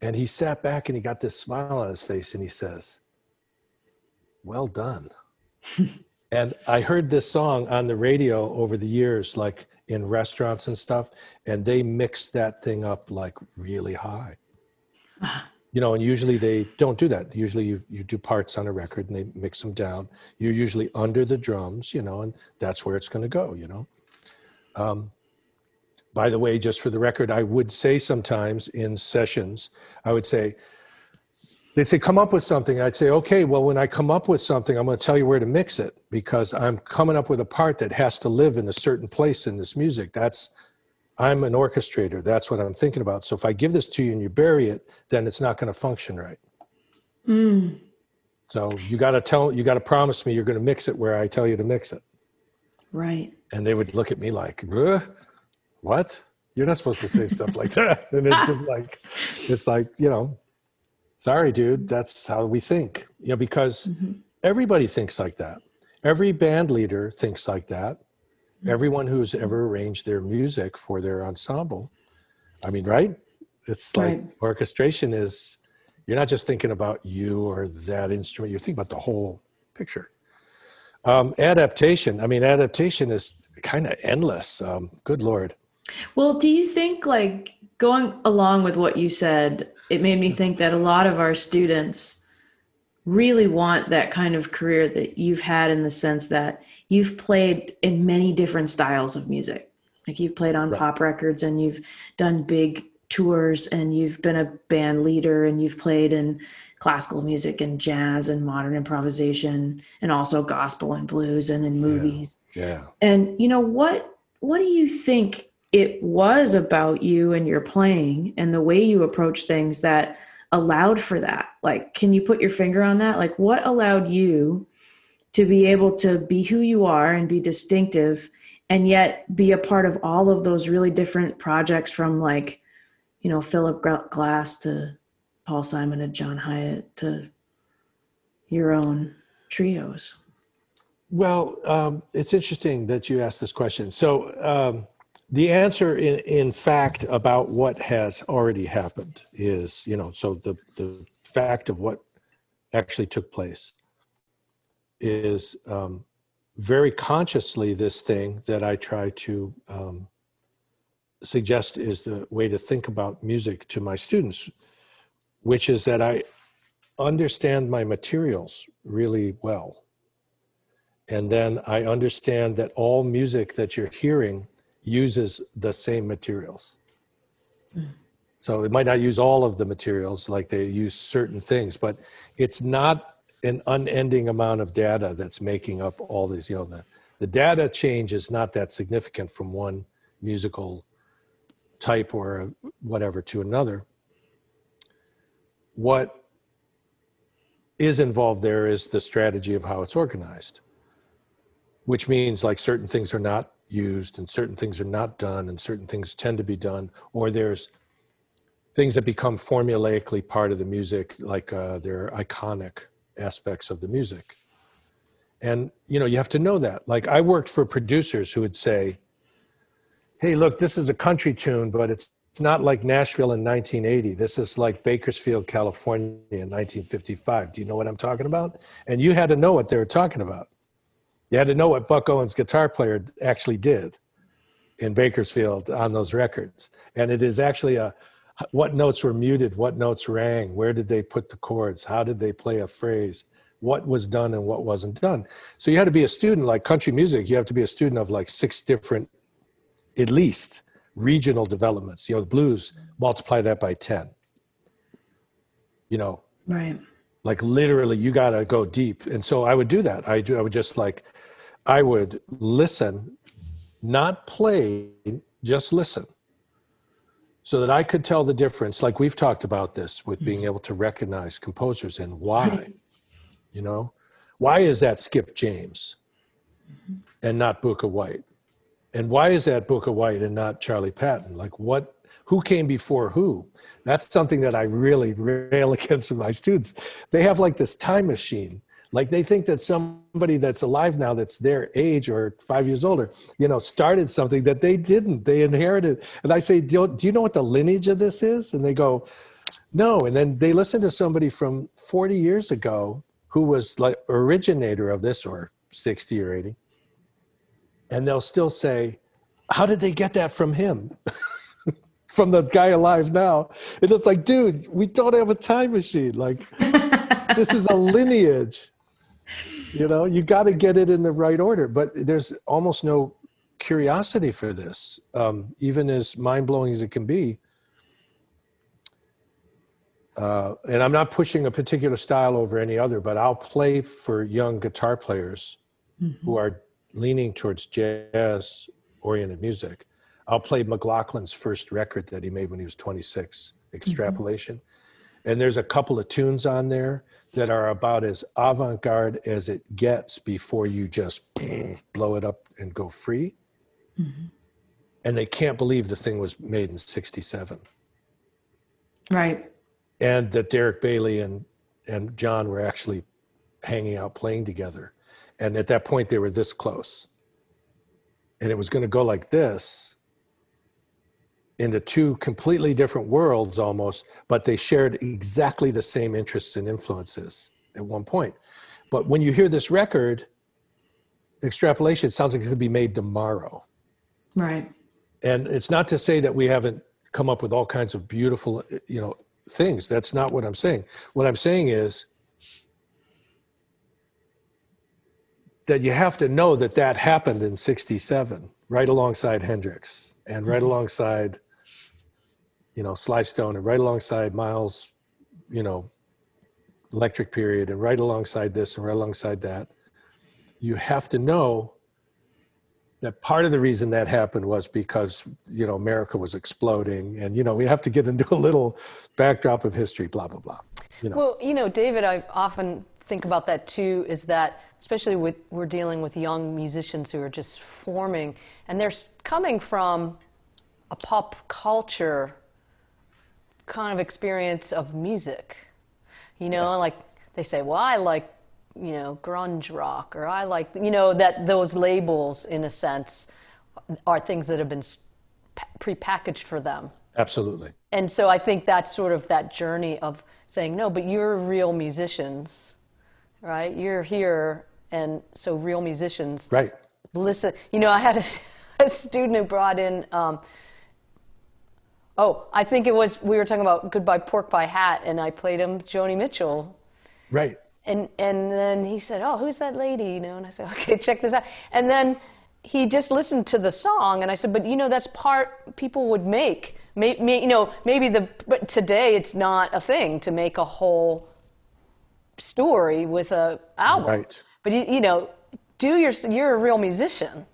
And he sat back and he got this smile on his face and he says, well done. and I heard this song on the radio over the years, like in restaurants and stuff, and they mix that thing up like really high. you know, and usually they don't do that. Usually you, you do parts on a record and they mix them down. You're usually under the drums, you know, and that's where it's going to go, you know. Um, by the way, just for the record, I would say sometimes in sessions, I would say, they'd say come up with something. I'd say okay well when i come up with something i'm going to tell you where to mix it because i'm coming up with a part that has to live in a certain place in this music. That's i'm an orchestrator. That's what i'm thinking about. So if i give this to you and you bury it then it's not going to function right. Mm. so you got to tell you got to promise me you're going to mix it where i tell you to mix it. Right. and they would look at me like what? You're not supposed to say stuff like that. And it's just like it's like you know sorry dude that's how we think you know because everybody thinks like that. Every band leader thinks like that. Everyone who's ever arranged their music for their ensemble. I mean right? It's like Right. orchestration is you're not just thinking about you or that instrument you're thinking about the whole picture. Um, adaptation i mean adaptation is kind of endless um, good lord. Well, do you think like going along with what you said, it made me think that a lot of our students really want that kind of career that you've had in the sense that you've played in many different styles of music. Like you've played on Right. pop records and you've done big tours and you've been a band leader and you've played in classical music and jazz and modern improvisation and also gospel and blues and in movies. Yeah. And you know what what do you think it was about you and your playing and the way you approach things that allowed for that? Like can you put your finger on that? Like what allowed you to be able to be who you are and be distinctive and yet be a part of all of those really different projects from like you know Philip Glass to Paul Simon to John Hiatt to your own trios. Well, um, it's interesting that you asked this question. So, um, the answer, in, in fact, about what has already happened is, you know, so the, the fact of what actually took place is um, very consciously this thing that I try to um, suggest is the way to think about music to my students, which is that I understand my materials really well. And then I understand that all music that you're hearing uses the same materials. Hmm. So it might not use all of the materials, like they use certain things, but it's not an unending amount of data that's making up all these, you know, the, the data change is not that significant from one musical type or whatever to another. What is involved there is the strategy of how it's organized, which means like certain things are not used and certain things are not done and certain things tend to be done, or there's things that become formulaically part of the music, like uh, they're iconic aspects of the music. And you know, you have to know that. Like I worked for producers who would say, "Hey, look, this is a country tune, but it's it's not like Nashville in 1980. This is like Bakersfield, California in 1955. Do you know what I'm talking about? And you had to know what they were talking about. You had to know what Buck Owens, guitar player, actually did in Bakersfield on those records. And it is actually a what notes were muted, what notes rang, where did they put the chords, how did they play a phrase, what was done and what wasn't done. So you had to be a student like country music, you have to be a student of like six different, at least, regional developments. You know, the blues, multiply that by 10. You know, Right. like literally you got to go deep. And so I would do that. I do, I would just like, I would listen, not play, just listen so that I could tell the difference. Like we've talked about this with hmm. being able to recognize composers and why, you know, why is that Skip James mm-hmm. and not Booker White? And why is that Booker White and not Charlie Patton? Like what, who came before who? That's something that I really rail against with my students. They have like this time machine. Like they think that somebody that's alive now that's their age or five years older, you know, started something that they didn't. They inherited. And I say, do you, do you know what the lineage of this is? And they go, no. And then they listen to somebody from 40 years ago who was like originator of this or 60 or 80. And they'll still say, how did they get that from him? from the guy alive now. And it's like, dude, we don't have a time machine. Like, this is a lineage. You know, you got to get it in the right order. But there's almost no curiosity for this, um, even as mind blowing as it can be. Uh, and I'm not pushing a particular style over any other, but I'll play for young guitar players who are leaning towards jazz oriented music. I'll play McLaughlin's first record that he made when he was 26, Extrapolation. And there's a couple of tunes on there that are about as avant garde as it gets before you just blow it up and go free. Mm-hmm. And they can't believe the thing was made in 67 Right. and that Derek Bailey and and John were actually hanging out playing together. And at that point they were this close. And it was going to go like this into two completely different worlds almost, but they shared exactly the same interests and influences at one point. But when you hear this record, extrapolation, it sounds like it could be made tomorrow Right. and it's not to say that we haven't come up with all kinds of beautiful, you know, things. That's not what I'm saying. What I'm saying is that you have to know that that happened in 67 right alongside hendrix and right mm-hmm. alongside you know sly stone and right alongside miles you know electric period and right alongside this and right alongside that you have to know that part of the reason that happened was because you know america was exploding and you know we have to get into a little backdrop of history blah blah blah you know. Well, you know, David, I often think about that too. Is that especially with we're dealing with young musicians who are just forming, and they're coming from a pop culture kind of experience of music. You know, like they say, well, I like, you know, grunge rock, or I like, you know, that those labels, in a sense, are things that have been prepackaged for them. absolutely And so I think that's sort of that journey of saying, no, but you're real musicians, right? You're here, and so real musicians right listen. You know, I had a, a student who brought in, um, oh, I think it was, we were talking about Goodbye Pork Pie Hat, and I played him Joni Mitchell. right And, and then he said, oh, who's that lady? You know, and I said, okay, check this out. And then he just listened to the song, and I said, but you know, that's part people would make. May, may, you know, maybe the, but today it's not a thing to make a whole story with a album. Right. But you, you know, do your, you're a real musician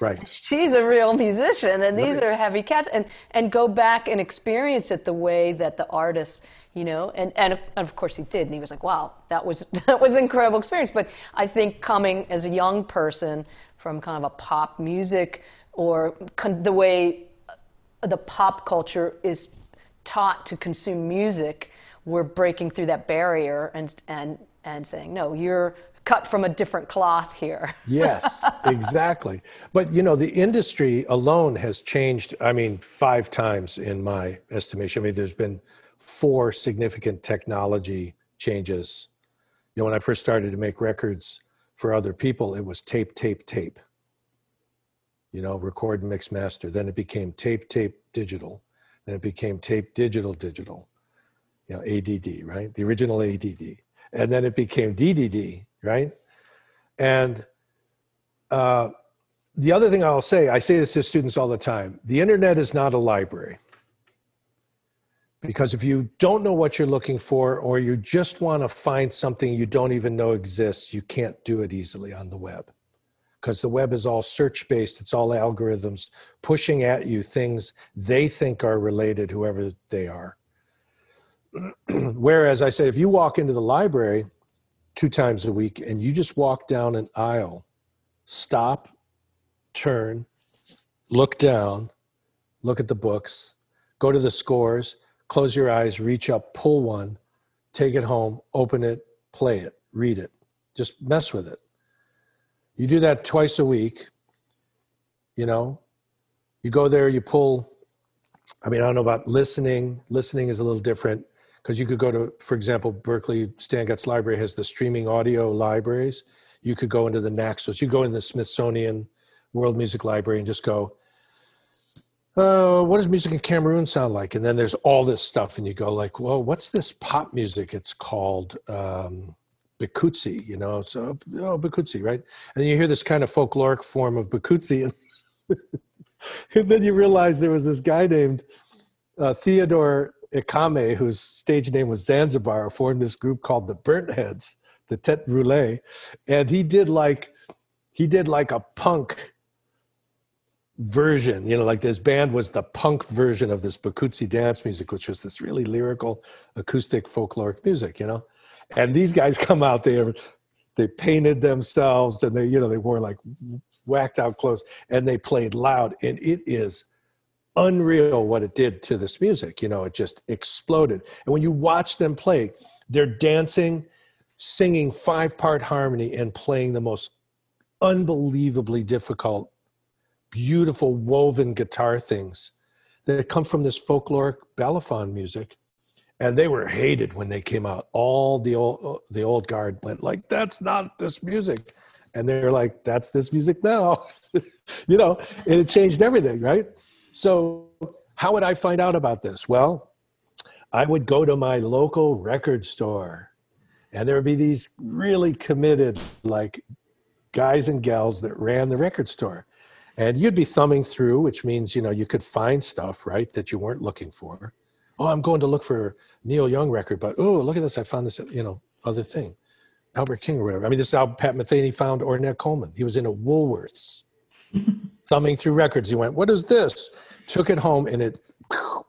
right she's a real musician and these are heavy cats and and go back and experience it the way that the artist you know and and of course he did and he was like wow that was that was an incredible experience but i think coming as a young person from kind of a pop music or con- the way the pop culture is taught to consume music, we're breaking through that barrier and and and saying, no, you're cut from a different cloth here. Yes, exactly. But you know, the industry alone has changed. I mean, five times in my estimation. I mean, there's been four significant technology changes. You know, when I first started to make records for other people, it was tape, tape, tape. You know, record, mix, master. Then it became tape, tape, digital. Then it became tape, digital, digital. You know, ADD, right? The original ADD. And then it became DDD, right? And uh, the other thing I'll say, I say this to students all the time the internet is not a library. Because if you don't know what you're looking for, or you just want to find something you don't even know exists, you can't do it easily on the web. Because the web is all search based, it's all algorithms pushing at you things they think are related, whoever they are. Whereas I said, if you walk into the library two times a week and you just walk down an aisle, stop, turn, look down, look at the books, go to the scores, close your eyes, reach up, pull one, take it home, open it, play it, read it, just mess with it. You do that twice a week, you know, you go there, you pull. I mean, I don't know about listening. Listening is a little different because you could go to, for example, Berklee Stan Getz Library has the streaming audio libraries. You could go into the Naxos. You go in the Smithsonian World Music Library and just go, uh, what does music in Cameroon sound like? And then there's all this stuff, and you go like, well, what's this pop music? It's called um, Bikutsi, you know, uh, oh, Bikutsi, right? And then you hear this kind of folkloric form of Bikutsi, and, and then you realize there was this guy named uh, Theodore Ikame, whose stage name was Zanzibar, formed this group called the Burnt Heads, the Têtes Brûlées, and he did like he did like a punk version, you know, like this band was the punk version of this Bikutsi dance music, which was this really lyrical, acoustic, folkloric music, you know. And these guys come out there, they painted themselves, and they, you know, they wore like whacked out clothes, and they played loud, and it is unreal what it did to this music. You know, it just exploded. And when you watch them play, they're dancing, singing five part harmony, and playing the most unbelievably difficult, beautiful woven guitar things that come from this folkloric balafon music. And they were hated when they came out. All the old uh, the old guard went like, "That's not this music," and they're like, "That's this music now," you know. And it changed everything, right? So, how would I find out about this? Well, I would go to my local record store, and there would be these really committed, like guys and gals that ran the record store. And you'd be thumbing through, which means, you know, you could find stuff, right, that you weren't looking for. Oh, I'm going to look for Neil Young record, but oh, look at this. I found this, you know, other thing. Albert King or whatever. I mean, this is how Pat Metheny found Ornette Coleman. He was in a Woolworths, thumbing through records. He went, "What is this?" Took it home, and it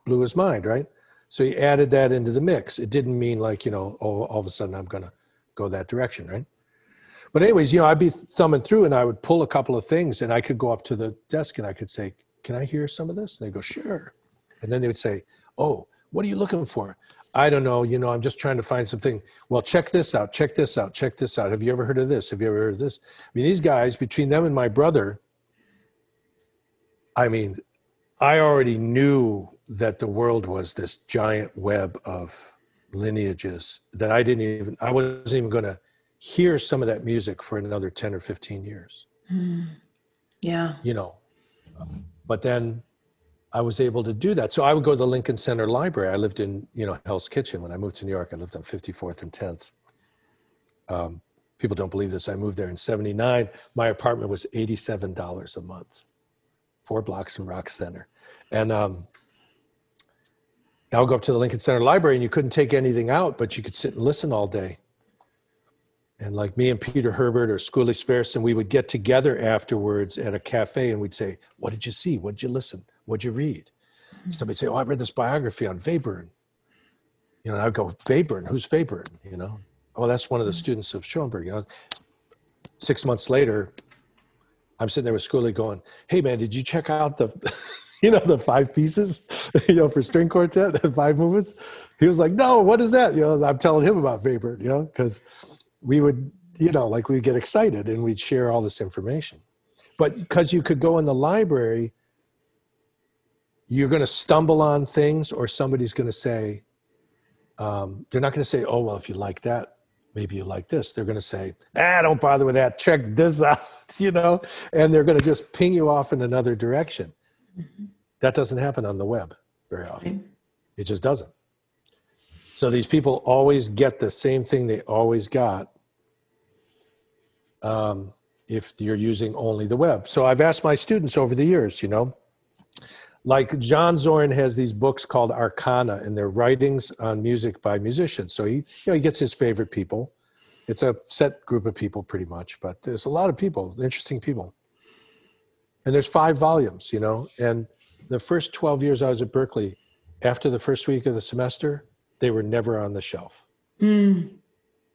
blew his mind. Right. So he added that into the mix. It didn't mean like you know, all, all of a sudden I'm going to go that direction, right? But anyways, you know, I'd be thumbing through, and I would pull a couple of things, and I could go up to the desk, and I could say, "Can I hear some of this?" And they go, "Sure." And then they would say, "Oh, what are you looking for?" I don't know. You know, I'm just trying to find something. Well, check this out. Check this out. Check this out. Have you ever heard of this? Have you ever heard of this? I mean, these guys, between them and my brother, I mean, I already knew that the world was this giant web of lineages that I didn't even, I wasn't even going to hear some of that music for another 10 or 15 years. Mm. Yeah. You know, but then I was able to do that. So I would go to the Lincoln Center Library. I lived in, you know, Hell's Kitchen. When I moved to New York, I lived on 54th and 10th. Um, people don't believe this. I moved there in 79. My apartment was $87 a month, four blocks from Rock Center. And um, I would go up to the Lincoln Center Library and you couldn't take anything out, but you could sit and listen all day. And like me and Peter Herbert or Skuli Sverrisson, we would get together afterwards at a cafe and we'd say, What did you see? What did you listen? What did you read? Mm-hmm. Somebody'd say, Oh, I read this biography on Webern. You know, I'd go, Webern, who's Webern? You know, oh, that's one of the mm-hmm. students of Schoenberg. You know, six months later, I'm sitting there with Skuli going, Hey man, did you check out the you know, the five pieces, you know, for string quartet, the five movements? He was like, No, what is that? You know, I'm telling him about Webern, you know, because we would, you know, like we'd get excited and we'd share all this information. But because you could go in the library you're going to stumble on things or somebody's going to say um, they're not going to say oh well if you like that maybe you like this. They're going to say ah don't bother with that. Check this out you know? And they're going to just ping you off in another direction. Mm-hmm. that doesn't happen on the web very often. It just doesn't. So these people always get the same thing they always got um, if you're using only the web. So i've asked my students over the years you know like John Zorn has these books called Arcana, and they're writings on music by musicians. So he, you know, he gets his favorite people. It's a set group of people, pretty much, but there's a lot of people, interesting people. And there's five volumes, you know. And the first 12 years I was at Berklee, after the first week of the semester, they were never on the shelf. Mm.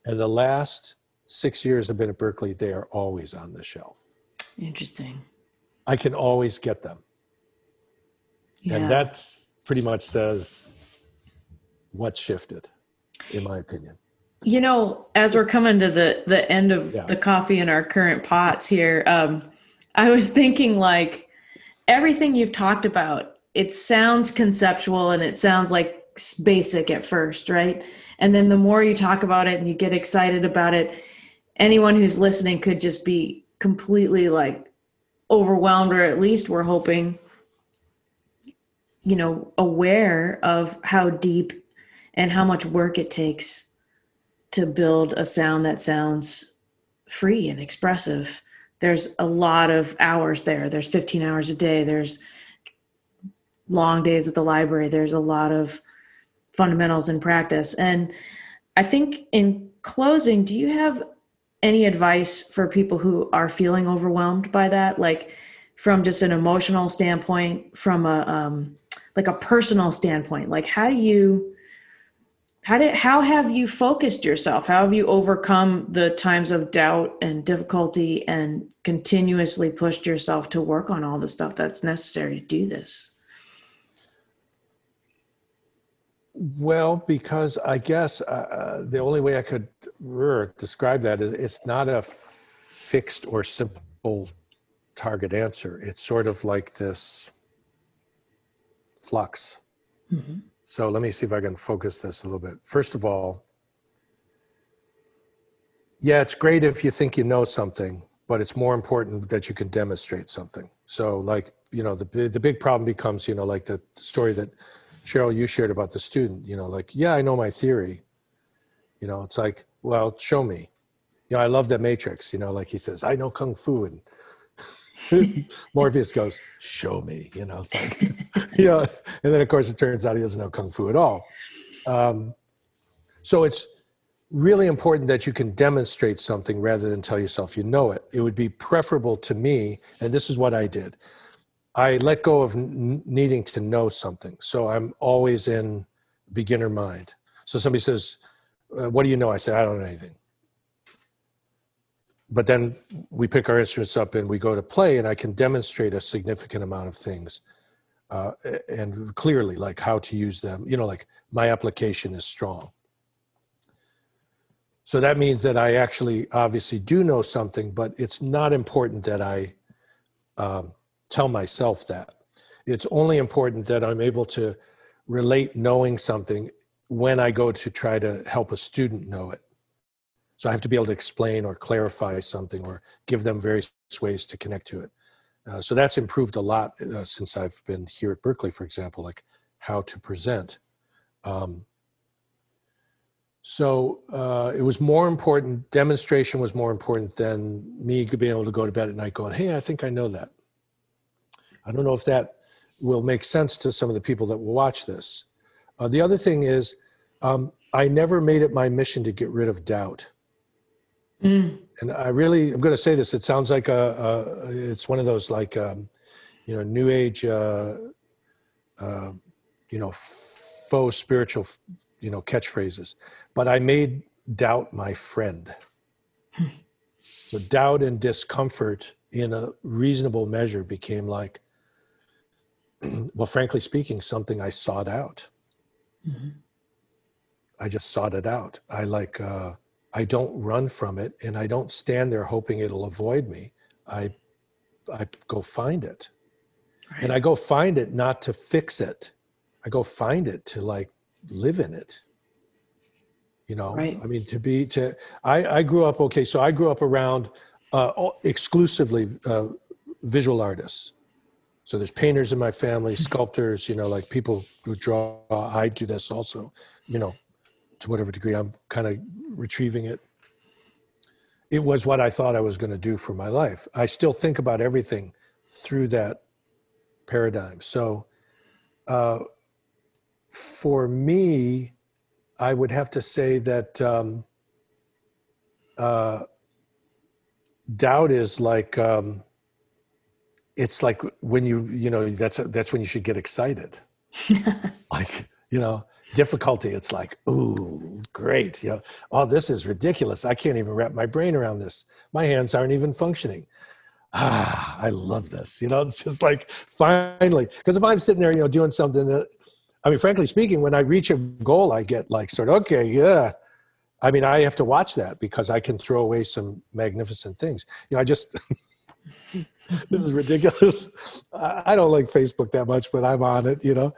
And the last six years I've been at Berklee, they are always on the shelf. Interesting. I can always get them yeah. and that's pretty much says what shifted in my opinion you know as we're coming to the the end of yeah. the coffee in our current pots here um i was thinking like everything you've talked about it sounds conceptual and it sounds like basic at first right and then the more you talk about it and you get excited about it anyone who's listening could just be completely like overwhelmed or at least we're hoping you know aware of how deep and how much work it takes to build a sound that sounds free and expressive. There's a lot of hours there. There's 15 hours a day. There's long days at the library. There's a lot of fundamentals in practice. And i think in closing do you have any advice for people who are feeling overwhelmed by that? Like from just an emotional standpoint from a um, like a personal standpoint like how do you how did how have you focused yourself? How have you overcome the times of doubt and difficulty and continuously pushed yourself to work on all the stuff that's necessary to do this? Well because i guess uh, uh the only way i could describe that is it's not a fixed or simple target answer. It's sort of like this flux. Mm-hmm. So let me see if I can focus this a little bit. First of all, yeah, it's great if you think you know something, but it's more important that you can demonstrate something. So, like you know the the big problem becomes you know like the story that Cheryl you shared about the student. You know, like yeah, I know my theory. You know, it's like well, show me. You know, I love that Matrix. You know, like he says, I know kung fu, and Morpheus goes, "Show me." You know, it's like, know, and then of course it turns out he doesn't know kung fu at all. Um, so it's really important that you can demonstrate something rather than tell yourself you know it. It would be preferable to me, and this is what I did. I let go of n- needing to know something, so I'm always in beginner mind. So somebody says, uh, "What do you know?" I say, "I don't know anything." But then we pick our instruments up and we go to play and i can demonstrate a significant amount of things uh, and clearly like how to use them you know like my application is strong. So that means that i actually obviously do know something but it's not important that i um, tell myself that. It's only important that i'm able to relate knowing something when i go to try to help a student know it so I have to be able to explain or clarify something or give them various ways to connect to it. Uh, so that's improved a lot uh, since I've been here at Berklee, for example, like how to present. Um, so uh, it was more important, demonstration was more important than me being able to go to bed at night going, hey, I think I know that. I don't know if that will make sense to some of the people that will watch this. Uh, the other thing is, um, I never made it my mission to get rid of doubt. Mm. And I really, I'm going to say this. It sounds like a, a it's one of those like, um, you know, new age, uh, uh, you know, faux spiritual, you know, catchphrases. But I made doubt my friend. so doubt and discomfort, in a reasonable measure, became like, well, frankly speaking, something I sought out. Mm-hmm. I just sought it out. I like. Uh, I don't run from it and I don't stand there hoping it'll avoid me. I I go find it. Right. And I go find it not to fix it. I go find it to like live in it. You know, right. I mean to be to I I grew up okay, so I grew up around uh, exclusively uh, visual artists. So there's painters in my family, sculptors, you know, like people who draw. I do this also, you know, to whatever degree I'm kind of retrieving it. It was what I thought I was going to do for my life. I still think about everything through that paradigm. So, uh, for me, I would have to say that um, uh, doubt is like um, it's like when you you know that's that's when you should get excited. like you know difficulty it's like ooh great you know oh this is ridiculous i can't even wrap my brain around this my hands aren't even functioning. Ah i love this you know it's just like finally because if i'm sitting there you know doing something that i mean frankly speaking when i reach a goal i get like sort of okay yeah. I mean i have to watch that because i can throw away some magnificent things you know i just this is ridiculous i don't like facebook that much but i'm on it you know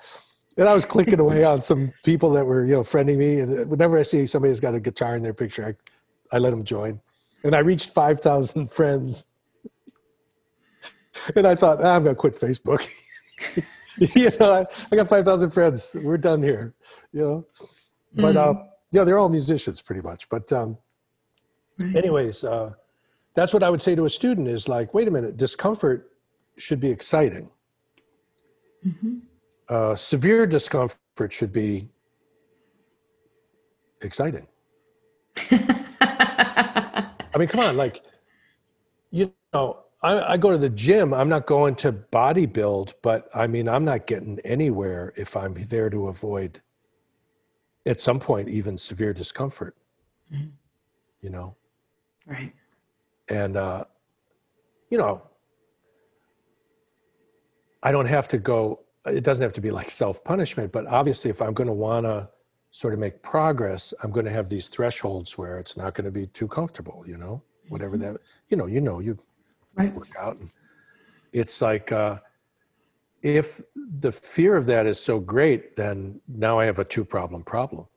and I was clicking away on some people that were, you know, friending me. And whenever I see somebody who's got a guitar in their picture, I, I let them join. And I reached 5,000 friends. And I thought, ah, I'm going to quit Facebook. you know, I, I got 5,000 friends. We're done here, you know. But, mm. uh, you know, they're all musicians pretty much. But, um, anyways, uh, that's what I would say to a student is like, wait a minute, discomfort should be exciting. Mm-hmm uh, severe discomfort should be exciting. I mean, come on, like, you know, I, I, go to the gym. I'm not going to bodybuild, but I mean, I'm not getting anywhere if I'm there to avoid, at some point, even severe discomfort. Mm-hmm. You know, right? And uh, you know, I don't have to go it doesn't have to be like self punishment, but obviously, if I'm going to want to sort of make progress, I'm going to have these thresholds where it's not going to be too comfortable, you know, whatever mm-hmm. that, you know, you know, you right. work out. And it's like, uh, if the fear of that is so great, then now I have a two problem problem.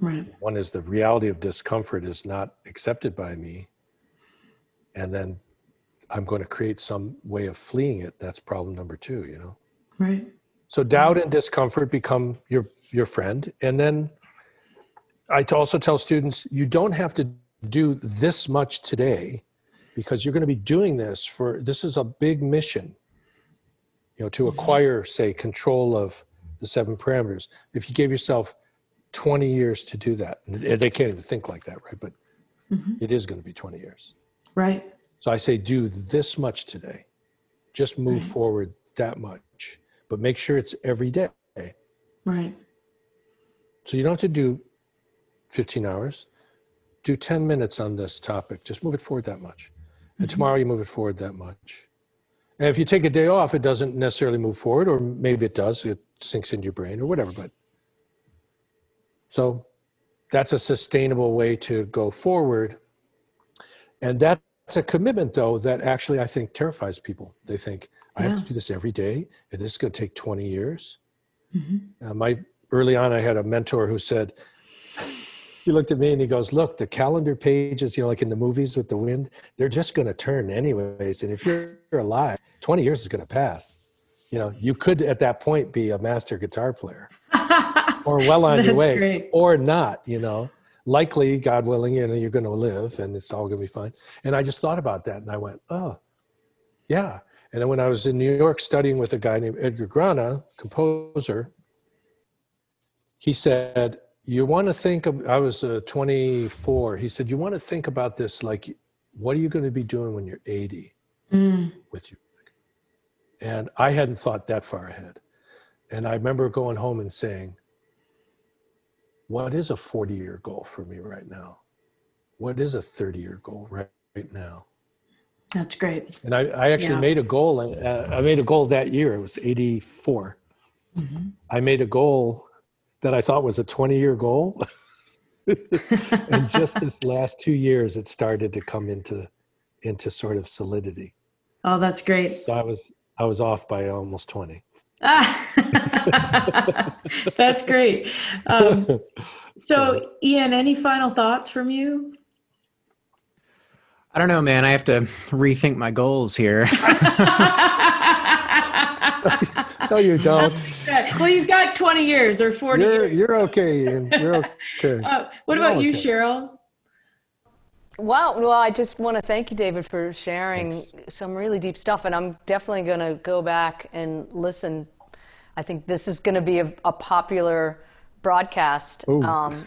Right. One is the reality of discomfort is not accepted by me. And then I'm going to create some way of fleeing it. That's problem number two, you know? Right. So doubt and mm. discomfort become your, your friend. And then I also tell students, you don't have to do this much today because you're going to be doing this for, this is a big mission, you know, to acquire, say, control of the seven parameters. If you gave yourself 20 years to do that, they can't even think like that, right? But mm-hmm. it is going to be 20 years. Right. So I say, do this much today. Just move forward that much, but make sure it's every day. Right. So you don't have to do 15 hours. Do 10 minutes on this topic. Just move it forward that much. And mm-hmm. tomorrow you move it forward that much. And if you take a day off, it doesn't necessarily move forward, or maybe it does. It sinks into your brain or whatever. But so that's a sustainable way to go forward. And that's a commitment, though, that actually I think terrifies people. They think, I have to do this every day, and this is going to take 20 years. Uh, my early on, I had a mentor who said, he looked at me and he goes, "Look, the calendar pages, you know, like in the movies with the wind, they're just going to turn anyways. And if you're alive, 20 years is going to pass. You know, you could at that point be a master guitar player, or well on your way, great. or not. You know, likely, God willing, you know, you're going to live, and it's all going to be fine." And I just thought about that, and I went, "Oh, yeah." And then when I was in New York studying with a guy named Edgar Grana, composer, he said, You want to think of, I was uh, 24. He said, You want to think about this like, what are you going to be doing when you're 80 Mm. with you? And I hadn't thought that far ahead. And I remember going home and saying, What is a 40 year goal for me right now? What is a 30 year goal right, right now? That's great. And I, I actually Yeah. made a goal. Uh, I made a goal that year. It was 84. I made a goal that I thought was a 20 year goal. and just this last two years, it started to come into into sort of solidity. Oh, that's great. So I was I was off by almost 20. Ah, that's great. Um, so, Ian, any final thoughts from you? I don't know, man. I have to rethink my goals here. No, you don't. well, you've got 20 years or 40 You're years. you're okay. Ian. You're okay. Uh, what You're about you. Cheryl? Wow. Well, I just want to thank you, David, for sharing some really deep stuff. And I'm definitely going to go back and listen. I think this is going to be a, a popular broadcast um,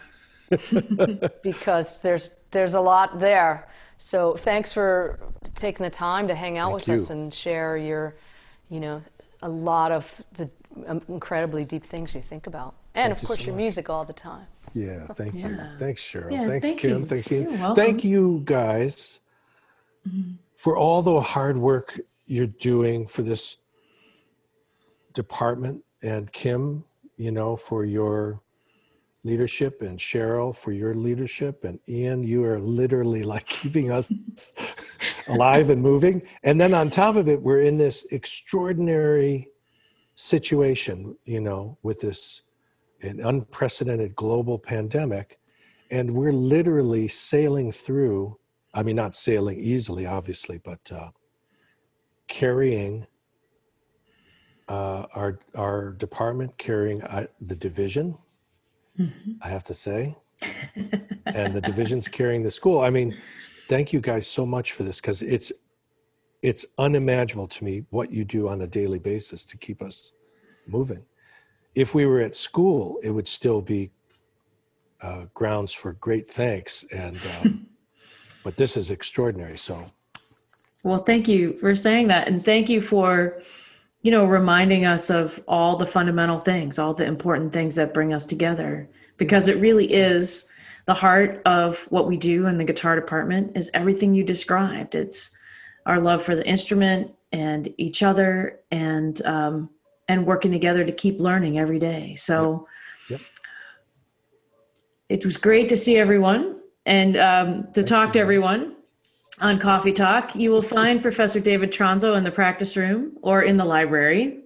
because there's there's a lot there. So thanks for taking the time to hang out Thank with us and share your, you know, a lot of the um, incredibly deep things you think about, and of you course so your much. music all the time. Yeah, thank you. Thanks, Cheryl. Yeah, Thanks, thank Kim. you. Thanks, Ian. Thank you, guys, for all the hard work you're doing for this department. And Kim, you know, for your leadership, and Cheryl, for your leadership. And Ian, you are literally like keeping us alive and moving. And then on top of it, we're in this extraordinary situation, you know, with this an unprecedented global pandemic and we're literally sailing through i mean not sailing easily obviously but uh, carrying uh, our our department carrying uh, the division i have to say and the division's carrying the school i mean thank you guys so much for this because it's it's unimaginable to me what you do on a daily basis to keep us moving if we were at school, it would still be uh, grounds for great thanks. And um, but this is extraordinary. So Well, thank you for saying that. And thank you for, you know, reminding us of all the fundamental things, all the important things that bring us together. Because it really is the heart of what we do in the guitar department is everything you described. It's our love for the instrument and each other and um, and working together to keep learning every day. So Yep. it was great to see everyone and um, to talk to everyone on Coffee Talk. You will find Professor David Tronzo in the practice room or in the library.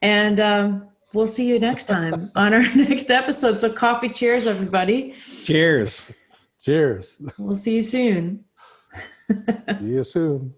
And um, we'll see you next time on our next episode. So, coffee cheers, everybody. Cheers. cheers. We'll see you soon. See you soon.